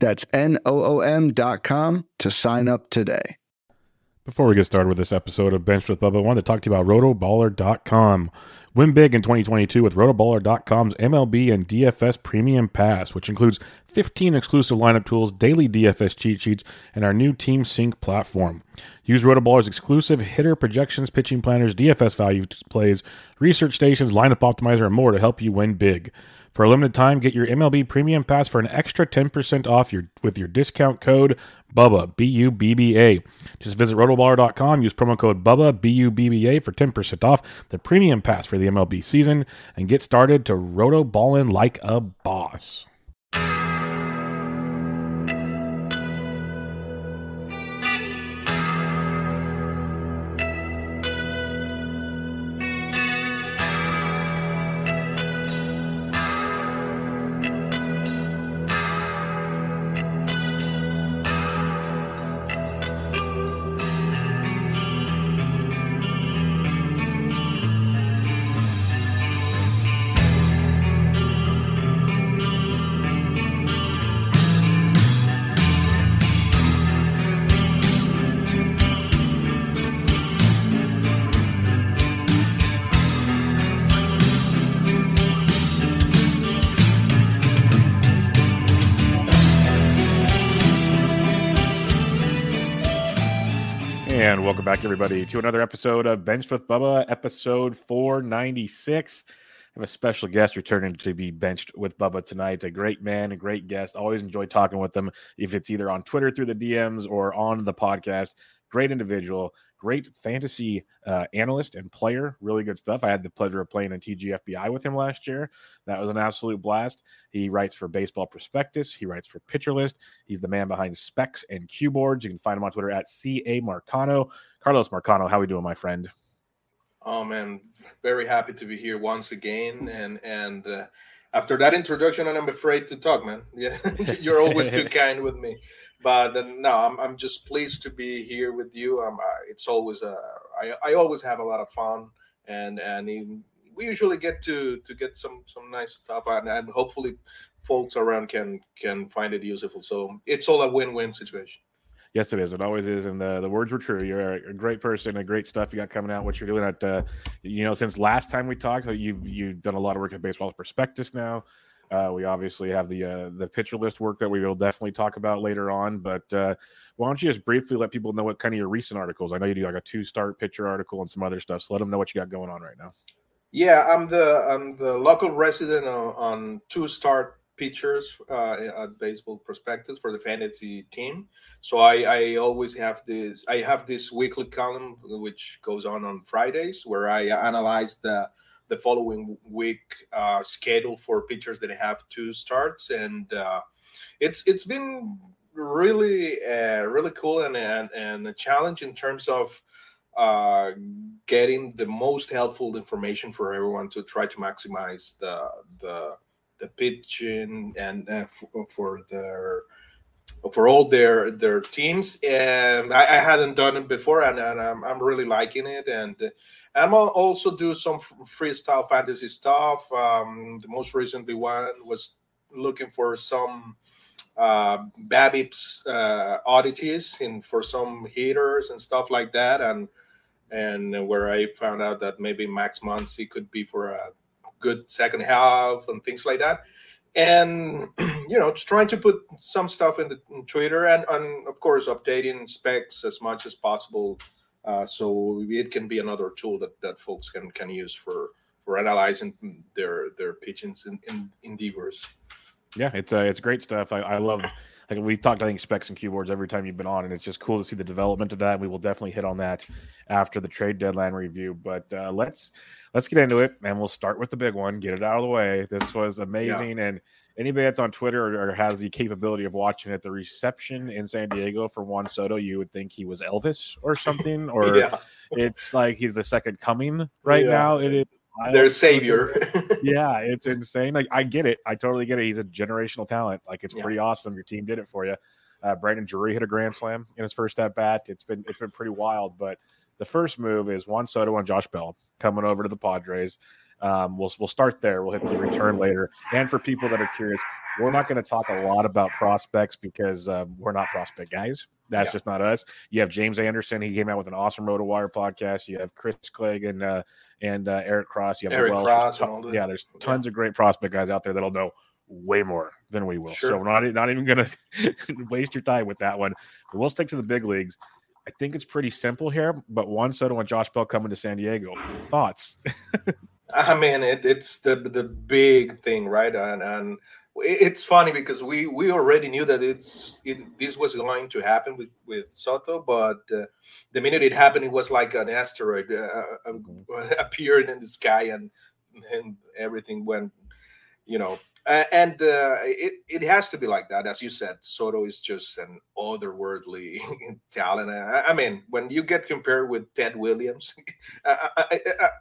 That's N-O-O-M dot com to sign up today. Before we get started with this episode of Bench with Bubba, I wanted to talk to you about rotoballer.com. Win big in 2022 with rotoballer.com's MLB and DFS Premium Pass, which includes 15 exclusive lineup tools, daily DFS cheat sheets, and our new Team Sync platform. Use Rotoballer's exclusive hitter projections, pitching planners, DFS value plays, research stations, lineup optimizer, and more to help you win big. For a limited time, get your MLB Premium Pass for an extra 10% off your, with your discount code BUBBA, B U B B A. Just visit rotoballer.com, use promo code BUBBA, B U B B A for 10% off the Premium Pass for the MLB season, and get started to rotoballin' like a boss. Everybody, to another episode of Bench with Bubba, episode 496. I have a special guest returning to be benched with Bubba tonight. A great man, a great guest. Always enjoy talking with them, if it's either on Twitter through the DMs or on the podcast. Great individual, great fantasy uh, analyst and player. Really good stuff. I had the pleasure of playing in TGFBI with him last year. That was an absolute blast. He writes for Baseball Prospectus. He writes for Pitcher List. He's the man behind speX and Q Boards. You can find him on Twitter at CA Marcano. Carlos Marcano, how are we doing, my friend? Oh man, very happy to be here once again. And and uh, after that introduction, and I'm afraid to talk, man. Yeah, you're always too kind with me. But uh, no, I'm, I'm just pleased to be here with you. Um, uh, it's always uh, I, I always have a lot of fun, and and even, we usually get to to get some some nice stuff, and, and hopefully, folks around can can find it useful. So it's all a win-win situation. Yes, it is. It always is. And the, the words were true. You're a great person, a great stuff you got coming out. What you're doing at, uh, you know, since last time we talked, you've you've done a lot of work at Baseball Prospectus now. Uh, we obviously have the uh, the pitcher list work that we will definitely talk about later on. But uh, why don't you just briefly let people know what kind of your recent articles? I know you do like a two start pitcher article and some other stuff. So let them know what you got going on right now. Yeah, I'm the I'm the local resident on, on two start pitchers uh, at Baseball Prospectus for the fantasy team. So I, I always have this I have this weekly column which goes on on Fridays where I analyze the the following week uh, schedule for pitchers that have two starts, and uh, it's it's been really uh, really cool and, and and a challenge in terms of uh, getting the most helpful information for everyone to try to maximize the the the pitching and uh, for, for their for all their their teams. And I, I hadn't done it before and, and I'm, I'm really liking it. And I'm also do some freestyle fantasy stuff. Um, the most recently one was looking for some uh, uh, oddities and for some heaters and stuff like that, and and where I found out that maybe Max Muncy could be for a good second half and things like that. And you know, trying to put some stuff in the in Twitter and, and of course updating speX as much as possible uh, so it can be another tool that, that folks can can use for for analyzing their their pitchings in, in endeavors. Yeah, it's uh, it's great stuff. I, I love like we talked, I think speX and Q Boards every time you've been on, and it's just cool to see the development of that. We will definitely hit on that after the trade deadline review. But uh, let's let's get into it, and we'll start with the big one. Get it out of the way. This was amazing, yeah. and anybody that's on Twitter or, or, has the capability of watching it, the reception in San Diego for Juan Soto, you would think he was Elvis or something, or yeah. it's like he's the second coming right yeah. now. It is their savior. yeah, it's insane. Like I get it. I totally get it. He's a generational talent. Like it's yeah. pretty awesome. Your team did it for you. Uh, Brandon Drury hit a grand slam in his first at bat. It's been it's been pretty wild. But the first move is Juan Soto and Josh Bell coming over to the Padres. Um, we'll we'll start there. We'll hit the return later. And for people that are curious, we're not going to talk a lot about prospects because uh, we're not prospect guys. That's yeah. just not us. You have James Anderson. He came out with an awesome RotoWire podcast. You have Chris Clegg and uh, and uh, Eric Cross. You have Eric Cross. Ton- yeah, there's tons yeah. of great prospect guys out there that'll know way more than we will. Sure. So we're not not even going to waste your time with that one. But we'll stick to the big leagues. I think it's pretty simple here. But Juan Soto and Josh Bell coming to San Diego. Thoughts? I mean, it, it's the the big thing, right? And and it's funny because we we already knew that it's it, this was going to happen with with Soto, but uh, the minute it happened, it was like an asteroid uh, uh mm-hmm. appeared in the sky, and and everything went, you know. And uh, it it has to be like that, as you said. Soto is just an otherworldly talent. I, I, mean, when you get compared with Ted Williams, I,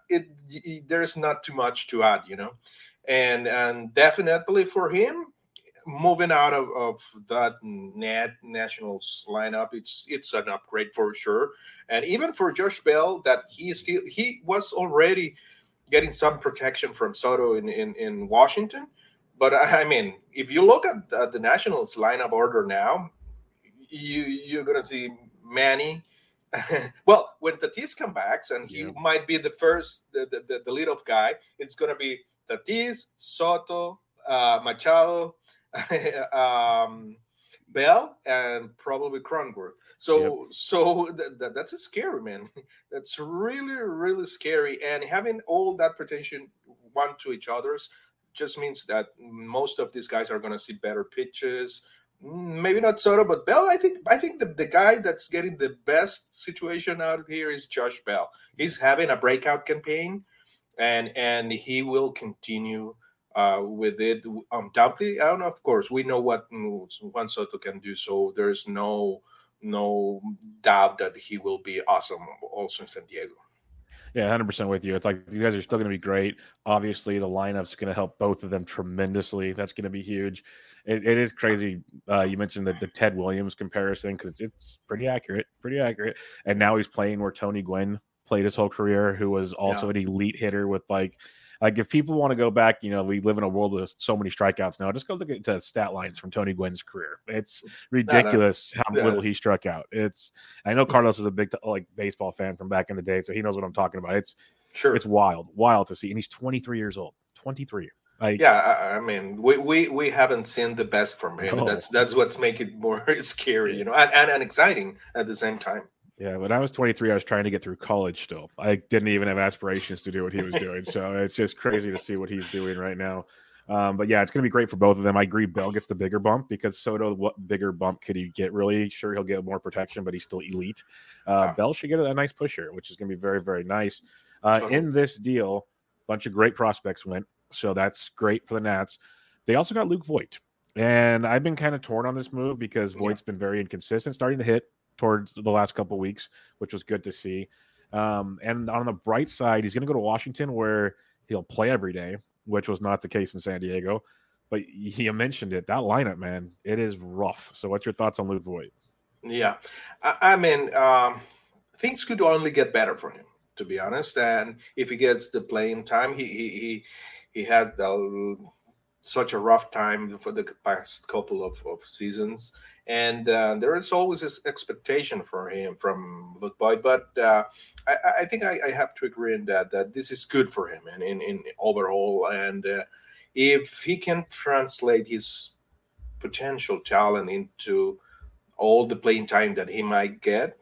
it, it, there's not too much to add, you know and and definitely for him moving out of, of that net nationals lineup it's it's an upgrade for sure and even for josh bell that he still he was already getting some protection from soto in in, in washington but i mean if you look at the, the nationals lineup order now you you're gonna see manny well, when Tatis comes back, and he yeah. might be the first, the, the, the lead off guy, it's going to be Tatis, Soto, uh, Machado, um, Bell, and probably Cronenworth. So, yep. so th- th- that's a scary man. That's really, really scary. And having all that protection one to each other's just means that most of these guys are going to see better pitches. Maybe not Soto, but Bell. I think I think the, the guy that's getting the best situation out here is Josh Bell. He's having a breakout campaign and and he will continue uh, with it don't know. Of course, we know what Juan Soto can do, so there's no no doubt that he will be awesome also in San Diego. Yeah, hundred percent with you. It's like these guys are still going to be great. Obviously, the lineup's going to help both of them tremendously. That's going to be huge. It, it is crazy. Uh, you mentioned the, the Ted Williams comparison because it's pretty accurate, pretty accurate. And now he's playing where Tony Gwynn played his whole career, who was also yeah. an elite hitter with like like if people want to go back, you know, we live in a world with so many strikeouts now. Just go look at the stat lines from Tony Gwynn's career. It's ridiculous how yeah. little he struck out. It's I know Carlos is a big like baseball fan from back in the day, so he knows what I'm talking about. It's sure it's wild, wild to see, and he's 23 years old. 23. Like, yeah, I mean, we, we we haven't seen the best from him. No. That's that's what's making it more scary, you know, and, and, and exciting at the same time. Yeah, when I was 23, I was trying to get through college still. I didn't even have aspirations to do what he was doing. so it's just crazy to see what he's doing right now. Um, but yeah, it's going to be great for both of them. I agree. Bell gets the bigger bump because Soto, what bigger bump could he get? Really, sure, he'll get more protection, but he's still elite. Uh, wow. Bell should get a, nice push here, which is going to be very, very nice. Uh, in this deal, a bunch of great prospects went, so that's great for the Nats. They also got Luke Voit, and I've been kind of torn on this move because yeah. been very inconsistent, starting to hit towards the last couple weeks, which was good to see. Um, and on the bright side, he's going to go to Washington where he'll play every day, which was not the case in San Diego. But he mentioned it. That lineup, man, it is rough. So, what's your thoughts on Luke Voit? Yeah, I, I mean, um, things could only get better for him, to be honest. And if he gets the playing time, he he he, he had such a rough time for the past couple of, of seasons and uh, there is always this expectation for him from Luke Voit. But uh, I, I, think I, I, have to agree in that that this is good for him in in, in overall. And uh, if he can translate his potential talent into all the playing time that he might get.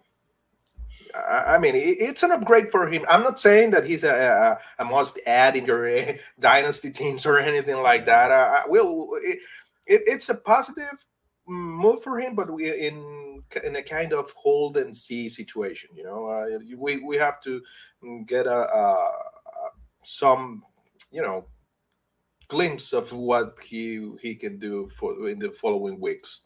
I mean, it's an upgrade for him. I'm not saying that he's a, a, a must add in your dynasty teams or anything like that. Uh, will it, it, it's a positive move for him, but we're in in a kind of hold and see situation. You know, uh, we we have to get a, a some you know glimpse of what he he can do for in the following weeks.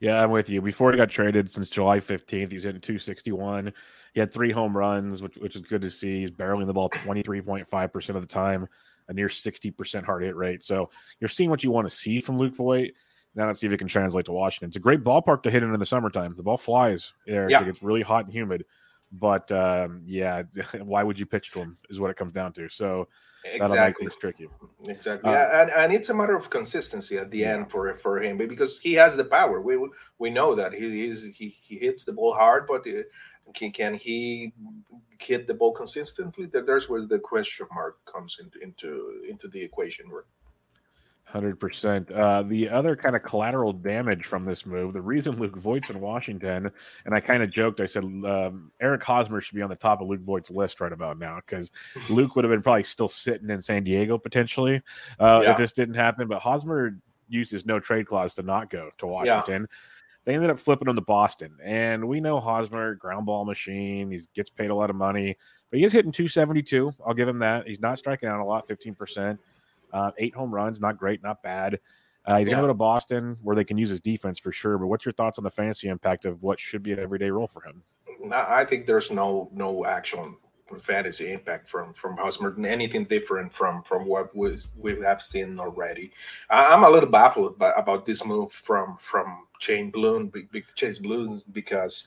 Yeah, I'm with you. Before he got traded since July 15th, he's hitting 261. He had three home runs, which which is good to see. He's barreling the ball 23.5% of the time, a near 60% hard hit rate. So you're seeing what you want to see from Luke Voit. Now let's see if it can translate to Washington. It's a great ballpark to hit in in the summertime. The ball flies there. Yeah. It gets really hot and humid. But um, yeah, why would you pitch to him is what it comes down to. So exactly. that'll make things tricky. Exactly. Uh, yeah, and, and it's a matter of consistency at the yeah. end for for him because he has the power. We we know that he is he, he hits the ball hard, but uh, can, can he hit the ball consistently? There's where the question mark comes into into into the equation. Where Hundred uh, percent. The other kind of collateral damage from this move, the reason Luke Voit's in Washington, and I kind of joked, I said um, Eric Hosmer should be on the top of Luke Voit's list right about now because Luke would have been probably still sitting in San Diego potentially uh, yeah. if this didn't happen. But Hosmer used his no trade clause to not go to Washington. Yeah. They ended up flipping him to Boston, and we know Hosmer, ground ball machine. He gets paid a lot of money, but he is hitting 272. I'll give him that. He's not striking out a lot, 15 percent. Uh, eight home runs, not great, not bad. Uh, he's yeah. going to go to Boston where they can use his defense for sure. But what's your thoughts on the fantasy impact of what should be an everyday role for him? I think there's no no actual fantasy impact from from Hosmer, anything different from from what was we have seen already. I'm a little baffled by, about this move from from Chaim Bloom, big, big Chaim Bloom, because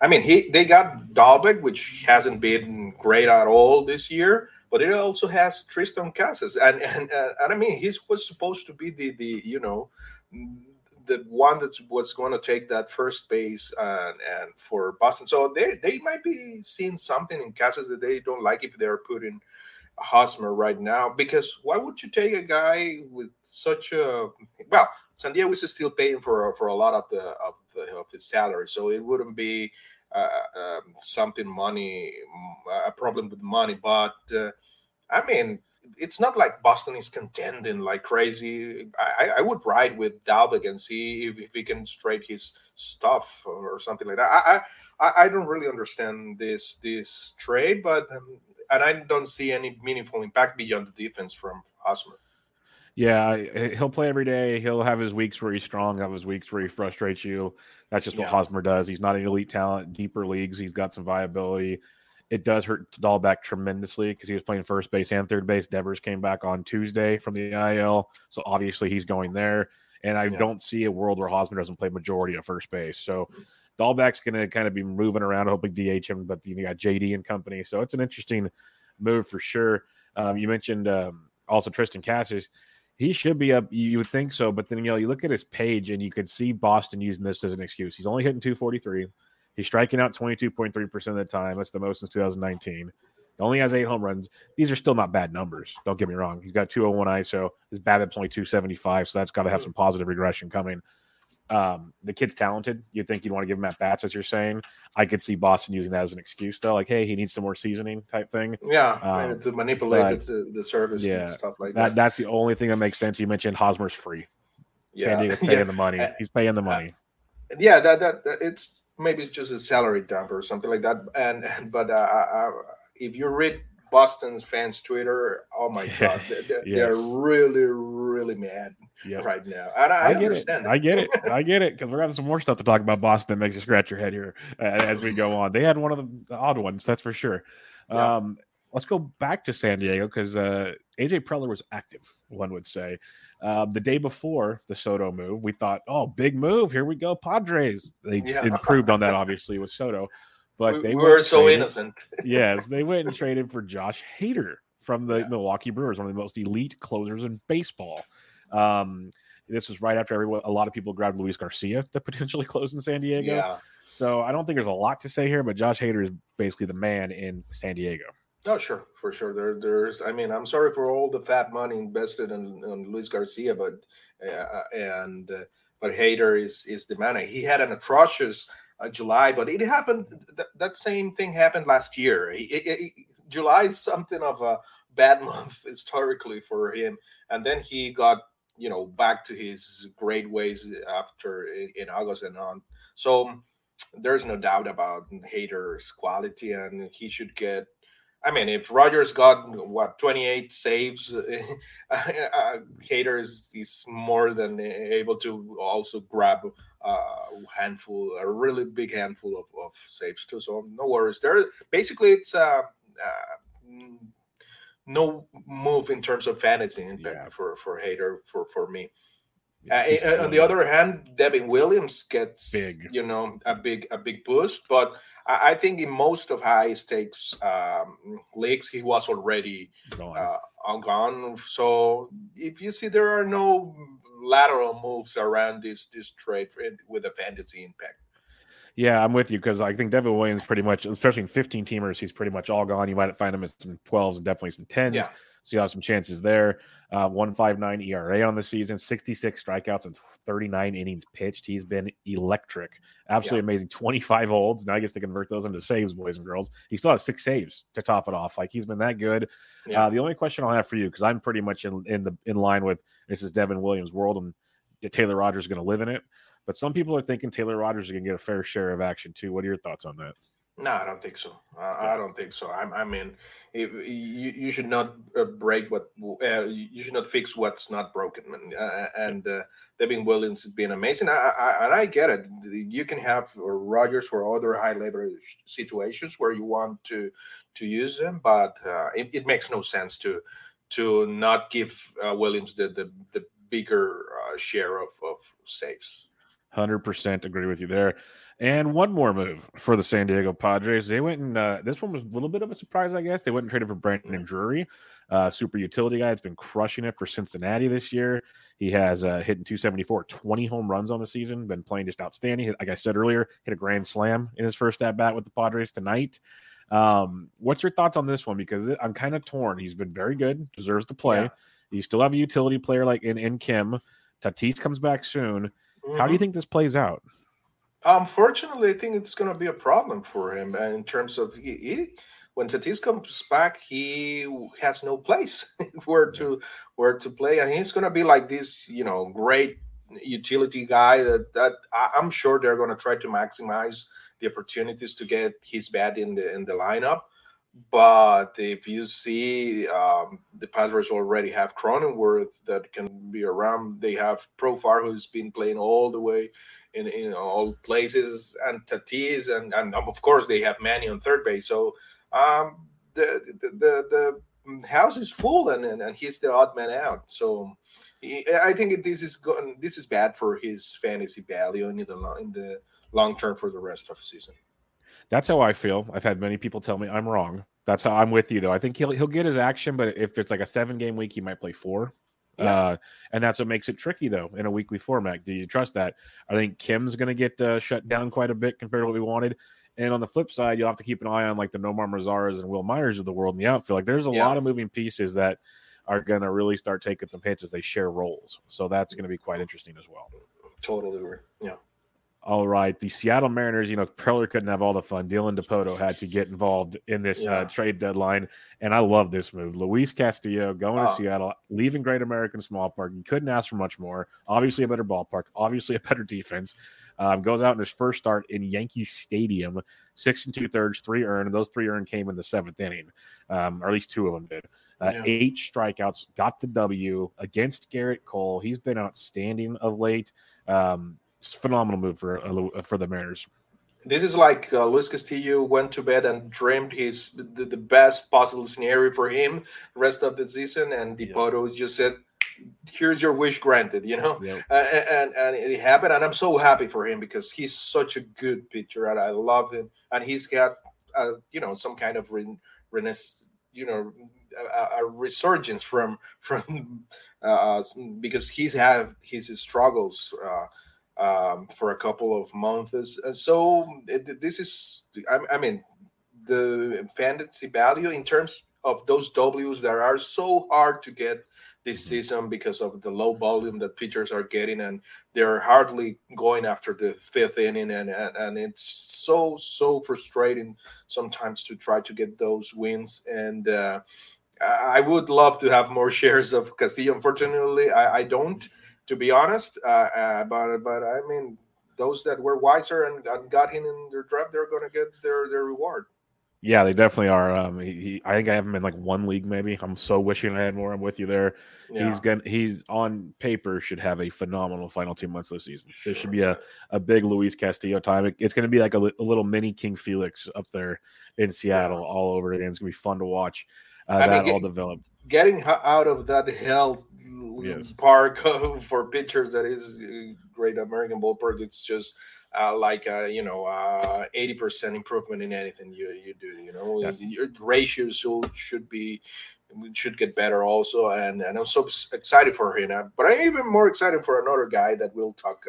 I mean he they got Dalbec, which hasn't been great at all this year but it also has Triston Casas, and and, uh, and I mean he was supposed to be the the you know the one that was going to take that first base and and for Boston. So they they might be seeing something in Casas that they don't like if they're putting Hosmer right now. Because why would you take a guy with such a well? San Diego is still paying for for a lot of the of the of his salary, so it wouldn't be uh, um, something money, a problem with money. But uh, I mean, it's not like Boston is contending like crazy. I, I would ride with Dalbec and see if, if he can straight his stuff or something like that. I I, I don't really understand this this trade, but um, and I don't see any meaningful impact beyond the defense from Hosmer. Yeah, he'll play every day. He'll have his weeks where he's strong, have his weeks where he frustrates you. That's just what Hosmer does. He's not an elite talent, deeper leagues. He's got some viability. It does hurt Dalbec tremendously because he was playing first base and third base. Devers came back on Tuesday from the IL, so obviously he's going there. And I yeah. don't see a world where Hosmer doesn't play majority of first base. So Dalbec's going to kind of be moving around, hoping DH him, but you got JD and company. So it's an interesting move for sure. Um, you mentioned um, also Triston Casas he should be up. You would think so, but then you know you look at his page and you could see Boston using this as an excuse. He's only hitting 243. He's striking out 22.3 percent of the time. That's the most since 2019. He only has eight home runs. These are still not bad numbers. Don't get me wrong. He's got 201 ISO. His BABIP's only 275, so that's got to have mm. some positive regression coming. Um, the kid's talented. You'd think you'd want to give him at bats, as you're saying. I could see Boston using that as an excuse, though. Like, hey, he needs some more seasoning type thing. Yeah, um, to manipulate the, the service yeah, stuff like that, that. That's the only thing that makes sense. You mentioned Hosmer's free. Yeah. San Diego's paying yeah. the money. He's paying the money. Uh, yeah, that, that, that it's maybe it's just a salary dump or something like that. And, and but uh, I, if you read Boston's fans Twitter, oh my god, they're, yes. they're really really mad yep. right now. And I, I get it. I get it. I get it because we're having some more stuff to talk about Boston that makes you scratch your head here uh, as we go on. They had one of the odd ones, that's for sure. Yeah. Um, let's go back to San Diego because uh, AJ Preller was active. One would say. Uh, the day before the Soto move, we thought, "Oh, big move! Here we go, Padres." They yeah. improved on that, obviously, with Soto. But we, they were so traded, innocent. yes, they went and traded for Josh Hader from the yeah. Milwaukee Brewers, one of the most elite closers in baseball. Um, this was right after everyone, a lot of people grabbed Luis Garcia to potentially close in San Diego. Yeah. So I don't think there's a lot to say here, but Josh Hader is basically the man in San Diego. Oh, sure, for sure. There, there's. I mean, I'm sorry for all the fat money invested in, in Luis Garcia, but uh, and uh, but Hader is is the man. He had an atrocious uh, July, but it happened. Th- that same thing happened last year. It, it, it, July is something of a bad month historically for him, and then he got you know back to his great ways after in, in August and on. So there's no doubt about Hader's quality, and he should get. I mean, if Rogers got what 28 saves, Hader is, is more than able to also grab a handful, a really big handful of, of saves too. So no worries there. Basically, it's uh, uh, no move in terms of fantasy impact yeah. for for Hader for for me. Uh, on the other hand, Devin Williams gets big, you know, a big a big boost. But I, I think in most of high stakes um, leagues, he was already gone. Uh, gone. So if you see there are no lateral moves around this this trade with a fantasy impact. Yeah, I'm with you because I think Devin Williams pretty much, especially in 15 teamers, he's pretty much all gone. You might find him in some 12s and definitely some 10s. Yeah. So you have some chances there. Uh, 159 ERA on the season, 66 strikeouts and 39 innings pitched. He's been electric. Absolutely yeah. amazing. 25 holds. Now he gets to convert those into saves, boys and girls. He still has six saves to top it off. Like he's been that good. Yeah. Uh, the only question I'll have for you, because I'm pretty much in, in the in line with this is Devin Williams' world, and Taylor Rogers is going to live in it. But some people are thinking Taylor Rogers is going to get a fair share of action too. What are your thoughts on that? No, I don't think so. I, I don't think so. I, I mean, you, you should not uh, break what uh, you should not fix what's not broken. And, uh, and uh, Devin Williams has been amazing. I, I, and I get it. You can have Rogers for other high leverage situations where you want to to use them, but uh, it, it, makes no sense to to not give uh, Williams the the, the bigger share of of saves. Hundred percent agree with you there. And one more move for the San Diego Padres. They went and uh, this one was a little bit of a surprise, I guess. They went and traded for Brandon Drury, uh, super utility guy. It's been crushing it for Cincinnati this year. He has uh, hitting 274, 20 home runs on the season, been playing just outstanding. Like I said earlier, hit a grand slam in his first at bat with the Padres tonight. Um, what's your thoughts on this one? Because I'm kind of torn. He's been very good, deserves to play. Yeah. You still have a utility player like in, in Kim. Tatis comes back soon. Mm-hmm. How do you mm-hmm. think this plays out? Unfortunately, I think it's going to be a problem for him uh, in terms of he, he, when Tatis comes back, he has no place where to where to play, and he's going to be like this, you know, great utility guy that that I'm sure they're going to try to maximize the opportunities to get his bat in the in the lineup. But if you see um, the Padres already have Cronenworth that can be around, they have Profar who's been playing all the way in, in all places, and Tatis, and, and of course they have Manny on third base. So um, the, the, the the house is full, and, and, and he's the odd man out. So he, I think this is going this is bad for his fantasy value in the in the long term for the rest of the season. That's how I feel. I've had many people tell me I'm wrong. That's how I'm with you though. I think he'll he'll get his action, but if it's like a seven game week, he might play four. Yeah. Uh, and that's what makes it tricky though in a weekly format. Do you trust that? I think Kim's going to get uh, shut down quite a bit compared to what we wanted. And on the flip side, you'll have to keep an eye on like the Nomar Mazara's and Wil Myers of the world in the outfield. Like there's a yeah. lot of moving pieces that are going to really start taking some hits as they share roles. So that's going to be quite interesting as well. Totally agree. Yeah. All right, the Seattle Mariners. You know, Preller couldn't have all the fun. Dylan Dipoto had to get involved in this uh, yeah. uh, trade deadline, and I love this move. Luis Castillo going oh. to Seattle, leaving Great American Small Park. You couldn't ask for much more. Obviously, a better ballpark. Obviously, a better defense. Um, goes out in his first start in Yankee Stadium, six and two thirds, three earned. Those three earned came in the seventh inning, um, or at least two of them did. Uh, yeah. Eight strikeouts, got the W against Gerrit Cole. He's been outstanding of late. Um, phenomenal move for uh, for the Mariners. This is like uh, Luis Castillo went to bed and dreamed his the, the best possible scenario for him rest of the season, and Dipoto yeah. just said, "Here's your wish granted," you know, yep. uh, and and it happened, and I'm so happy for him because he's such a good pitcher, and I love him, and he's got uh, you know some kind of re- renaissance, you know, a, a, resurgence from from uh, because he's had his struggles uh, um, for a couple of months. And so it, this is, I, I, mean, the fantasy value in terms of those Ws that are so hard to get this mm-hmm. season because of the low volume that pitchers are getting, and they're hardly going after the fifth inning, and and, and it's so so frustrating sometimes to try to get those wins and. Uh, I would love to have more shares of Castillo. Unfortunately, I, I don't, to be honest. Uh, uh, but but I mean, those that were wiser and, and got him in their draft, they're going to get their their reward. Yeah, they definitely are. Um, he, he, I think I have him in like one league, maybe. I'm so wishing I had more. I'm with you there. Yeah. He's gonna. He's on paper should have a phenomenal final two months this season. Sure. There should be a, a big Luis Castillo time. It, it's going to be like a, a, little mini King Felix up there in Seattle, yeah. all over again. It's going to be fun to watch uh, that mean, all develop. Getting out of that hell yes. park for pitchers that is uh, great American ballpark. It's just uh, like uh, you know uh, eighty percent improvement in anything you you do. You know, yeah. your ratios should, should be should get better also, and and I'm so excited for him. But I'm even more excited for another guy that we'll talk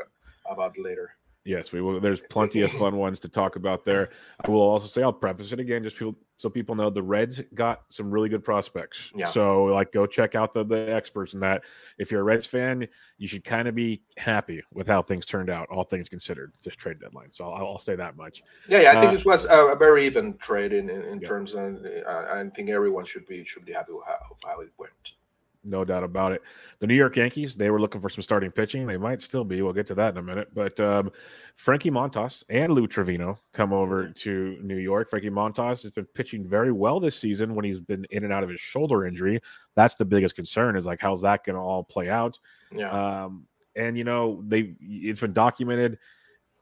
about later. Yes, we will. There's plenty of fun ones to talk about there. I will also say I'll preface it again, just people, so people know the Reds got some really good prospects. Yeah. So like, go check out the the experts in that. If you're a Reds fan, you should kind of be happy with how things turned out, all things considered, this trade deadline. So I'll, I'll say that much. Yeah, yeah. I think uh, it was a, very even trade in in, in yeah. terms of. Uh, I think everyone should be should be happy with how, how it went no doubt about it. The New York Yankees, they were looking for some starting pitching. They might still be. We'll get to that in a minute. But um, Frankie Montas and Lou Trivino come over to New York. Frankie Montas has been pitching very well this season when he's been in and out of his shoulder injury. That's the biggest concern is like, how's that going to all play out? Yeah. Um, and, you know, they it's been documented.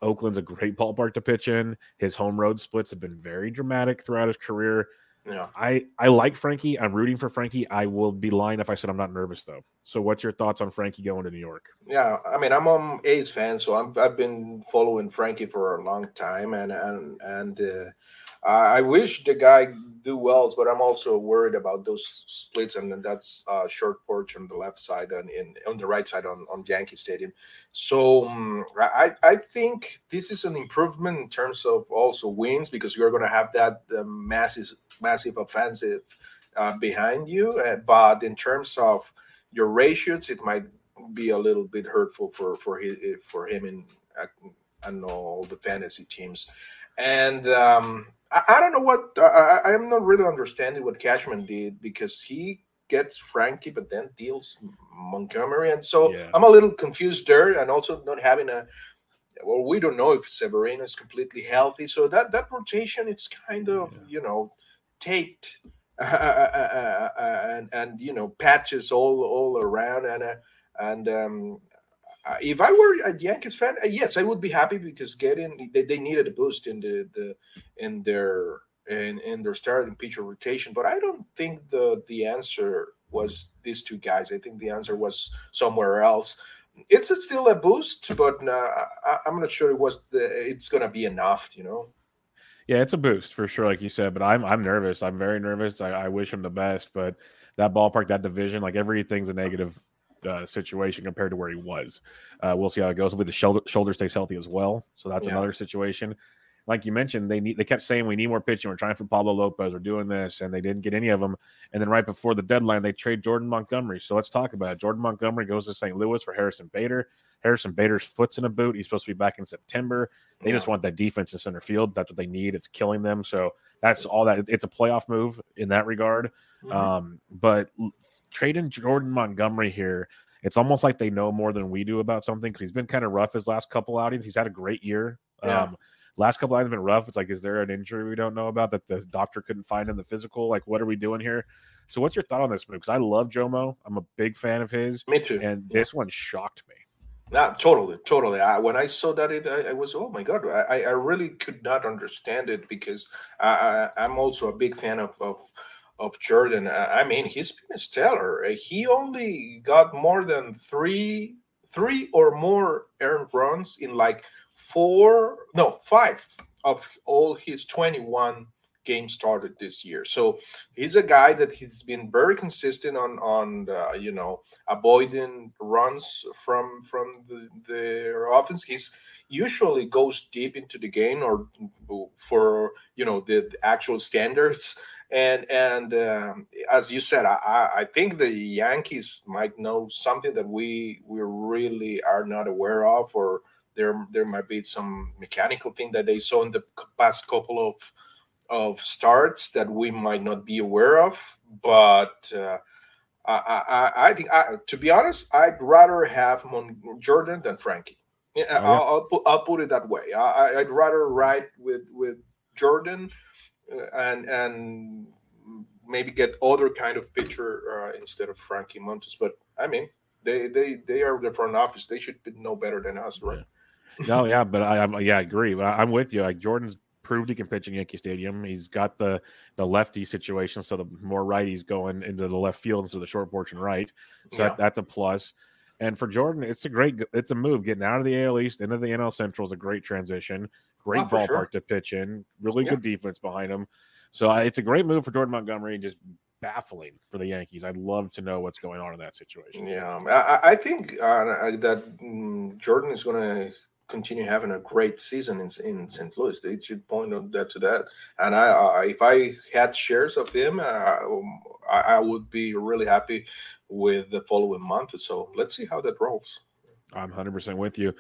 Oakland's a great ballpark to pitch in. His home road splits have been very dramatic throughout his career. Yeah. I I like Frankie. I'm rooting for Frankie. I will be lying if I said I'm not nervous though. So what's your thoughts on Frankie going to New York? Yeah, I mean I'm an A's fan, so I'm, I've been following Frankie for a long time, and and and uh, I wish the guy do well, but I'm also worried about those splits, and that's uh, short porch on the left side and in on the right side on, on Yankee Stadium. So um, I I think this is an improvement in terms of also wins because you're going to have that uh, massive massive offensive uh, behind you, uh, but in terms of your ratios, it might be a little bit hurtful for for his, for him in uh, I know all the fantasy teams, and. Um, I, I don't know what I, I am not really understanding what Cashman did because he gets Frankie, but then deals Montgomery, and so yeah. I'm a little confused there, and also not having a. Well, we don't know if Severino is completely healthy, so that that rotation it's kind of yeah. you know taped uh, and and you know patches all all around, and and um, if I were a Yankees fan, uh, yes, I would be happy because getting they, they needed a boost in the the in their in, in their starting pitcher rotation. But I don't think the the answer was these two guys. I think the answer was somewhere else. It's a, still a boost, but uh, I, am not sure it was the it's gonna be enough. You know. Yeah, it's a boost for sure, like you said. But I'm I'm nervous. I'm very nervous. I, I wish him the best, but that ballpark, that division, like everything's a negative uh, situation compared to where he was. Uh, we'll see how it goes. With the shoulder shoulder stays healthy as well, so that's yeah. another situation. Like you mentioned, they need they kept saying we need more pitching. We're trying for Pablo Lopez. We're doing this, and they didn't get any of them. And then right before the deadline, they trade Jordan Montgomery. So let's talk about it. Jordan Montgomery goes to St. Louis for Harrison Bader. Harrison Bader's foot's in a boot. He's supposed to be back in September. They yeah. just want that defense in center field. That's what they need. It's killing them. So that's all that. It's a playoff move in that regard. Mm-hmm. Um, but trading Jordan Montgomery here it's almost like they know more than we do about something because he's been kind of rough his last couple outings. He's had a great year. Yeah. Um, last couple outings have been rough. It's like, is there an injury we don't know about that the doctor couldn't find in the physical? Like, what are we doing here? So, what's your thought on this move? Because I love Jomo. I'm a big fan of his. Me too. And yeah. this one shocked me. Yeah, totally, totally. I, when I saw that, it, I, I, was, oh my god, I, I really could not understand it because I, I, am also a big fan of, of of Jordan. I mean, he's been stellar. He only got more than three, three or more earned runs in like four, no, five of all his 21 games started this year. So he's a guy that he's been very consistent on on uh, you know avoiding runs from from the the offense. He's usually goes deep into the game or for you know the, the actual standards and and um, as you said, I, I think the Yankees might know something that we we really are not aware of, or there there might be some mechanical thing that they saw in the past couple of of starts that we might not be aware of. But uh, I, I, I think, I, to be honest, I'd rather have Mon- Jordan than Frankie. Yeah, oh, yeah. I'll, I'll, put, I'll put it that way. I, would rather ride with with Jordan uh, and and maybe get other kind of pitcher uh, instead of Frankie Montas. But I mean, they they they are the front office. They should know better than us, right? no, yeah, but I, am yeah, I agree. But I, am with you. Like Jordan's proved he can pitch in Yankee Stadium. He's got the the lefty situation, so the more righties going into the left field instead of the short porch and right. So yeah. that, that's a plus. And for Jordan, it's a great, it's a move. Getting out of the AL East into the NL Central is a great transition. Great oh, ballpark sure. to pitch in. Really yeah. good defense behind him. So uh, it's a great move for Jordan Montgomery. Just baffling for the Yankees. I'd love to know what's going on in that situation. Yeah, I, I think uh, that um, Jordan is going to continue having a great season in, in St. Louis. They should point out that to that. And I, uh, if I had shares of him, uh, I, I, would be really happy with the following month. So let's see how that rolls. I'm 100% with you.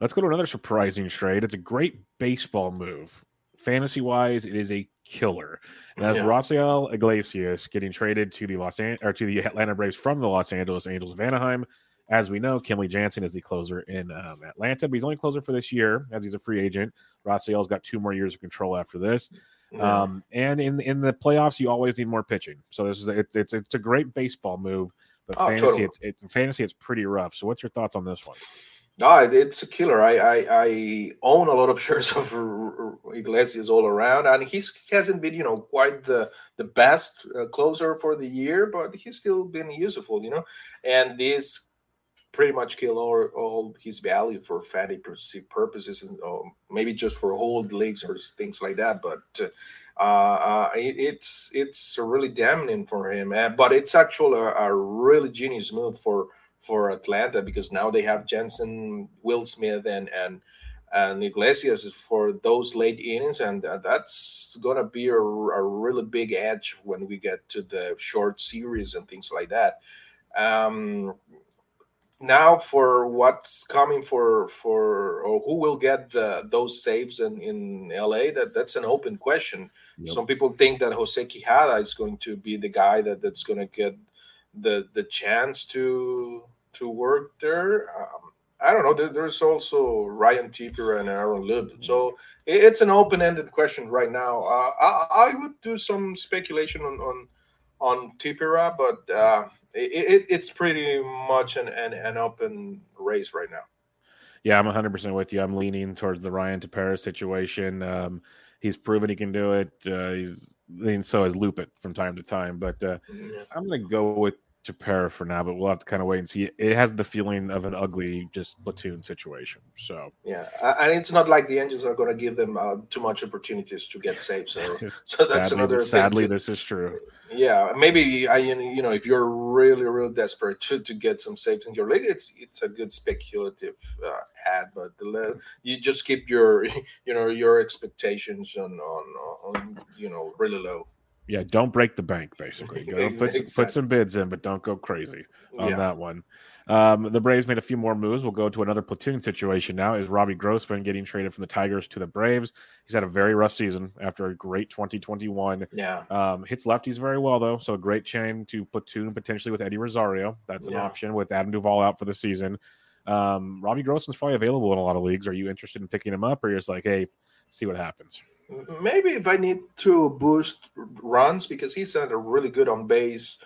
Let's go to another surprising trade. It's a great baseball move. Fantasy wise, it is a killer. And that's yeah. Iglesias getting traded to the Los An- or to the Atlanta Braves from the Los Angeles Angels of Anaheim. As we know, Kenley Jansen is the closer in um, Atlanta, but he's only closer for this year as he's a free agent. Raisel's got two more years of control after this. Yeah. Um, and in in the playoffs, you always need more pitching. So this is a, it's, it's it's a great baseball move, but oh, fantasy totally. it's it, fantasy it's pretty rough. So what's your thoughts on this one? No, it's a killer. I, I, I own a lot of shares of Iglesias all around, and he hasn't been, you know, quite the the best uh, closer for the year, but he's still been useful, you know. And this pretty much kill all, all his value for fantasy purposes, and uh, maybe just for hold leagues or things like that. But uh, uh, it, it's it's really damning for him. but it's actually a, a really genius move for for Atlanta because now they have Jansen, Will Smith, and and and Iglesias for those late innings, and that's gonna be a, a, really big edge when we get to the short series and things like that. Um, now for what's coming for for or who will get the, those saves in, in LA that that's an open question. Yep. Some people think that Jose Quijada is going to be the guy that that's going to get the the chance to to work there. Um, I don't know. There, there's also Ryan Tepera and Aaron Loup. Mm-hmm. So it, it's an open-ended question right now. Uh, I, I, would do some speculation on on, on Tepera, but uh, it, it, it's pretty much an, an, an open race right now. Yeah, I'm 100% with you. I'm leaning towards the Ryan Tepera situation. Um, he's proven he can do it. Uh, he's and so has Lupit from time to time. But uh, mm-hmm. I'm going to go with Tepera for now, but we'll have to kind of wait and see. It has the feeling of an ugly, just platoon situation. So yeah, and it's not like the Angels are going to give them uh, too much opportunities to get safe. So, so that's sadly, another. Sadly, this is true. Yeah, maybe I, you know, if you're really, really desperate to, to get some saves in your league, it's it's a good speculative uh, ad, but the, you just keep your, you know, your expectations on on, on you know really low yeah, don't break the bank. Basically, go put, put some bids in, but don't go crazy on yeah. that one. Um, the Braves made a few more moves. We'll go to another platoon situation now. Is Robbie Grossman getting traded from the Tigers to the Braves? He's had a very rough season after a great 2021. Yeah. Um, hits lefties very well though, so a great chain to platoon potentially with Eddie Rosario. That's an yeah. option with Adam Duvall out for the season. Um, Robbie Grossman's probably available in a lot of leagues. Are you interested in picking him up, or you're just like, hey, see what happens? maybe if I need to boost runs because he's a really good on base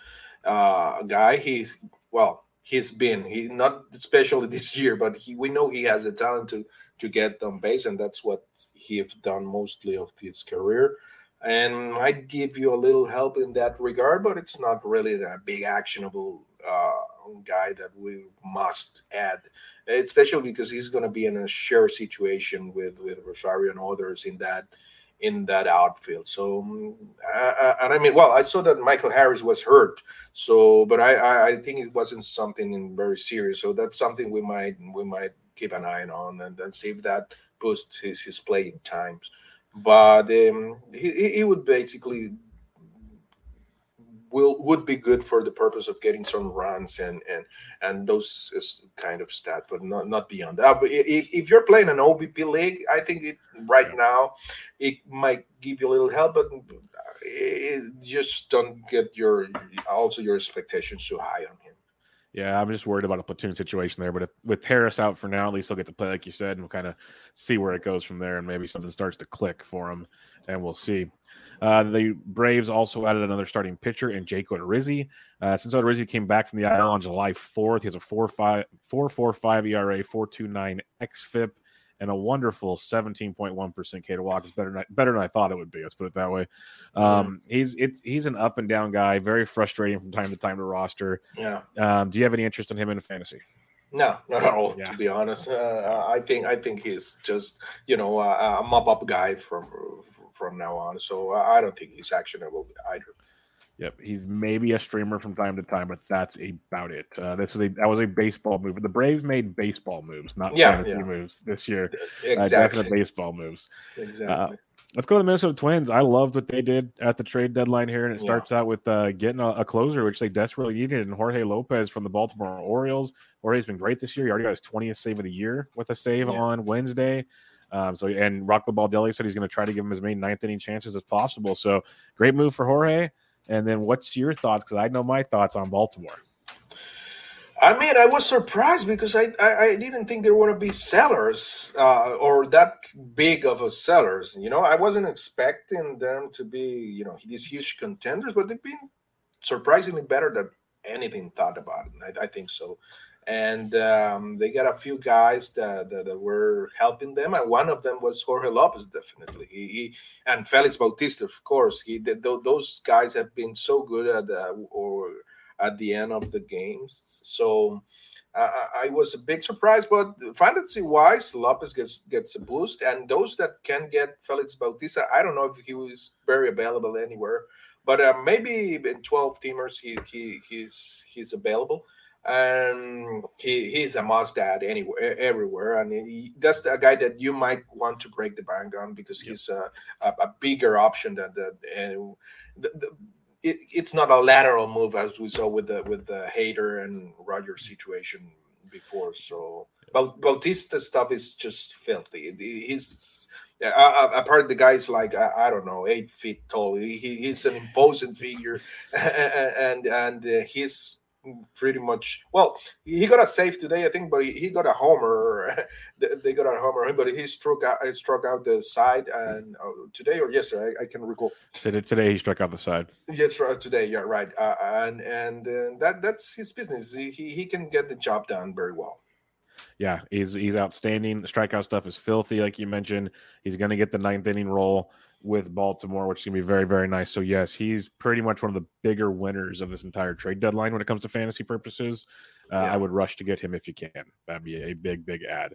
uh, guy. He's well, he's been he not especially this year, but he we know he has a talent to to get on base, and that's what he have done mostly of his career. And might give you a little help in that regard, but it's not really a big actionable uh, guy that we must add, especially because he's going to be in a share situation with with Rosario and others in that in that outfield. So, uh, and I mean, well, I saw that Michael Harris was hurt. So, but I, I, think it wasn't something very serious. So that's something we might we might keep an eye on and then see if that boosts his his playing times. But um, he he would basically will would be good for the purpose of getting some runs and and and those is kind of stat, but not not beyond that. But if, if you're playing an OBP league, I think it right now it might give you a little help, but eh, it, just don't get your also your expectations too high on him. Yeah, I'm just worried about a platoon situation there. But if, with Harris out for now, at least he'll get to play, like you said, and we'll kind of see where it goes from there. And maybe something starts to click for him, and we'll see. Uh, the Braves also added another starting pitcher in Jake Odorizzi. Uh, since Odorizzi came back from the IL on July 4th, he has a 4.45 ERA, 4.29 xFIP, and a wonderful 17.1% K to walk. It's better than, better than I thought it would be. Let's put it that way. Um, he's it's he's an up and down guy, very frustrating from time to time to roster. Yeah. Um, do you have any interest in him in fantasy? No, not at all. Yeah. To be honest, uh, I think I think he's just you know a mop up guy from from now on. So I don't think he's actionable either. Yep, he's maybe a streamer from time to time, but that's about it. Uh, this is a that was a baseball move. The Braves made baseball moves, not yeah, fantasy yeah. moves this year. Exactly, uh, baseball moves. Exactly. Uh, let's go to the Minnesota Twins. I loved what they did at the trade deadline here, and it starts yeah. out with uh, getting a, a, closer, which they desperately needed, and Jorge Lopez from the Baltimore Orioles. Jorge's been great this year. He already got his 20th save of the year with a save yeah. on Wednesday. Um, so and Rocco Baldelli said he's going to try to give him as many ninth inning chances as possible. So great move for Jorge. And then what's your thoughts? Because I know my thoughts on Baltimore. I mean, I was surprised because I, I, I didn't think there were going to be sellers uh, or that big of a sellers. You know, I wasn't expecting them to be, you know, these huge contenders, but they've been surprisingly better than anything thought about it. I, I think so and um, they got a few guys that, that, that, were helping them, and one of them was Jorge Lopez, definitely. He, he and Felix Bautista, of course. He those guys have been so good at the or at the end of the games. So uh, I was a big surprise, but fantasy wise, Lopez gets gets a boost, and those that can get Felix Bautista, I don't know if he was very available anywhere, but uh, maybe in twelve teamers he he he's he's available and he, he's a must add anywhere everywhere and he, that's a guy that you might want to break the bank on because yep. he's a, a, a, bigger option than that and the, the, it, it's not a lateral move as we saw with the with the Hader and Roger situation before so. But Bautista stuff is just filthy. He's uh, a part of the guy's like I, I, don't know eight feet tall. He, he's an imposing figure and and, and uh, he's pretty much well he got a save today i think but he, he got a homer. They got a homer but he struck out he struck out the side and uh, today or yesterday I, I, can recall. Today he struck out the side. Yes today yeah right uh, and and uh, that that's his business. He, he can get the job done very well. Yeah he's he's outstanding. The strikeout stuff is filthy like you mentioned. He's going to get the ninth inning role with Baltimore, which is going to be very, very nice. So, yes, he's pretty much one of the bigger winners of this entire trade deadline when it comes to fantasy purposes. Uh, yeah. I would rush to get him if you can. That'd be a big, big ad.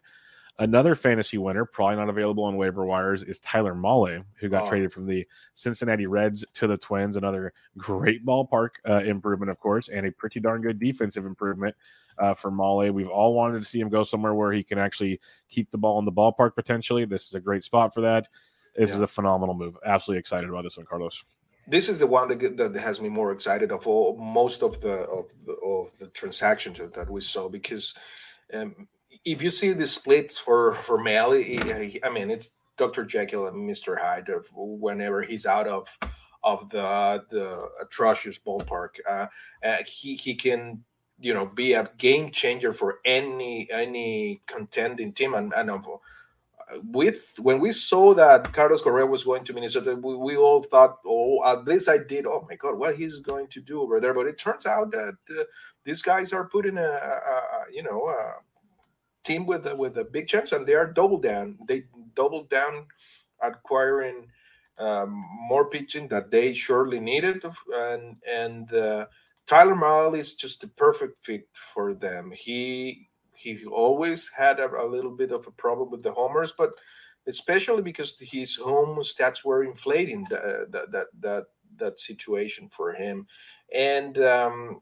Another fantasy winner, probably not available on waiver wires, is Tyler Mahle, who got oh. traded from the Cincinnati Reds to the Twins. Another great ballpark uh, improvement, of course, and a pretty darn good defensive improvement uh, for Mahle. We've all wanted to see him go somewhere where he can actually keep the ball in the ballpark potentially. This is a great spot for that. This yeah. is a phenomenal move. Absolutely excited about this one, Carlos. This is the one that, that has me more excited of all most of the of the, of the transactions that we saw because um, if you see the splits for for Mahle, I mean it's Dr. Jekyll and Mr. Hyde whenever he's out of of the the atrocious ballpark. Uh, uh, he he can you know be a game changer for any any contending team and and with when we saw that Carlos Correa was going to Minnesota, we, we, all thought, oh, at least I did. Oh my God, what he's going to do over there? But it turns out that uh, these guys are putting a, a, a, you know a team with a, with a big chance, and they are double down. They doubled down, acquiring um, more pitching that they surely needed, and and uh, Tyler Mahle is just the perfect fit for them. He he always had a, a, little bit of a problem with the homers, but especially because his home stats were inflating that that that that situation for him, and um,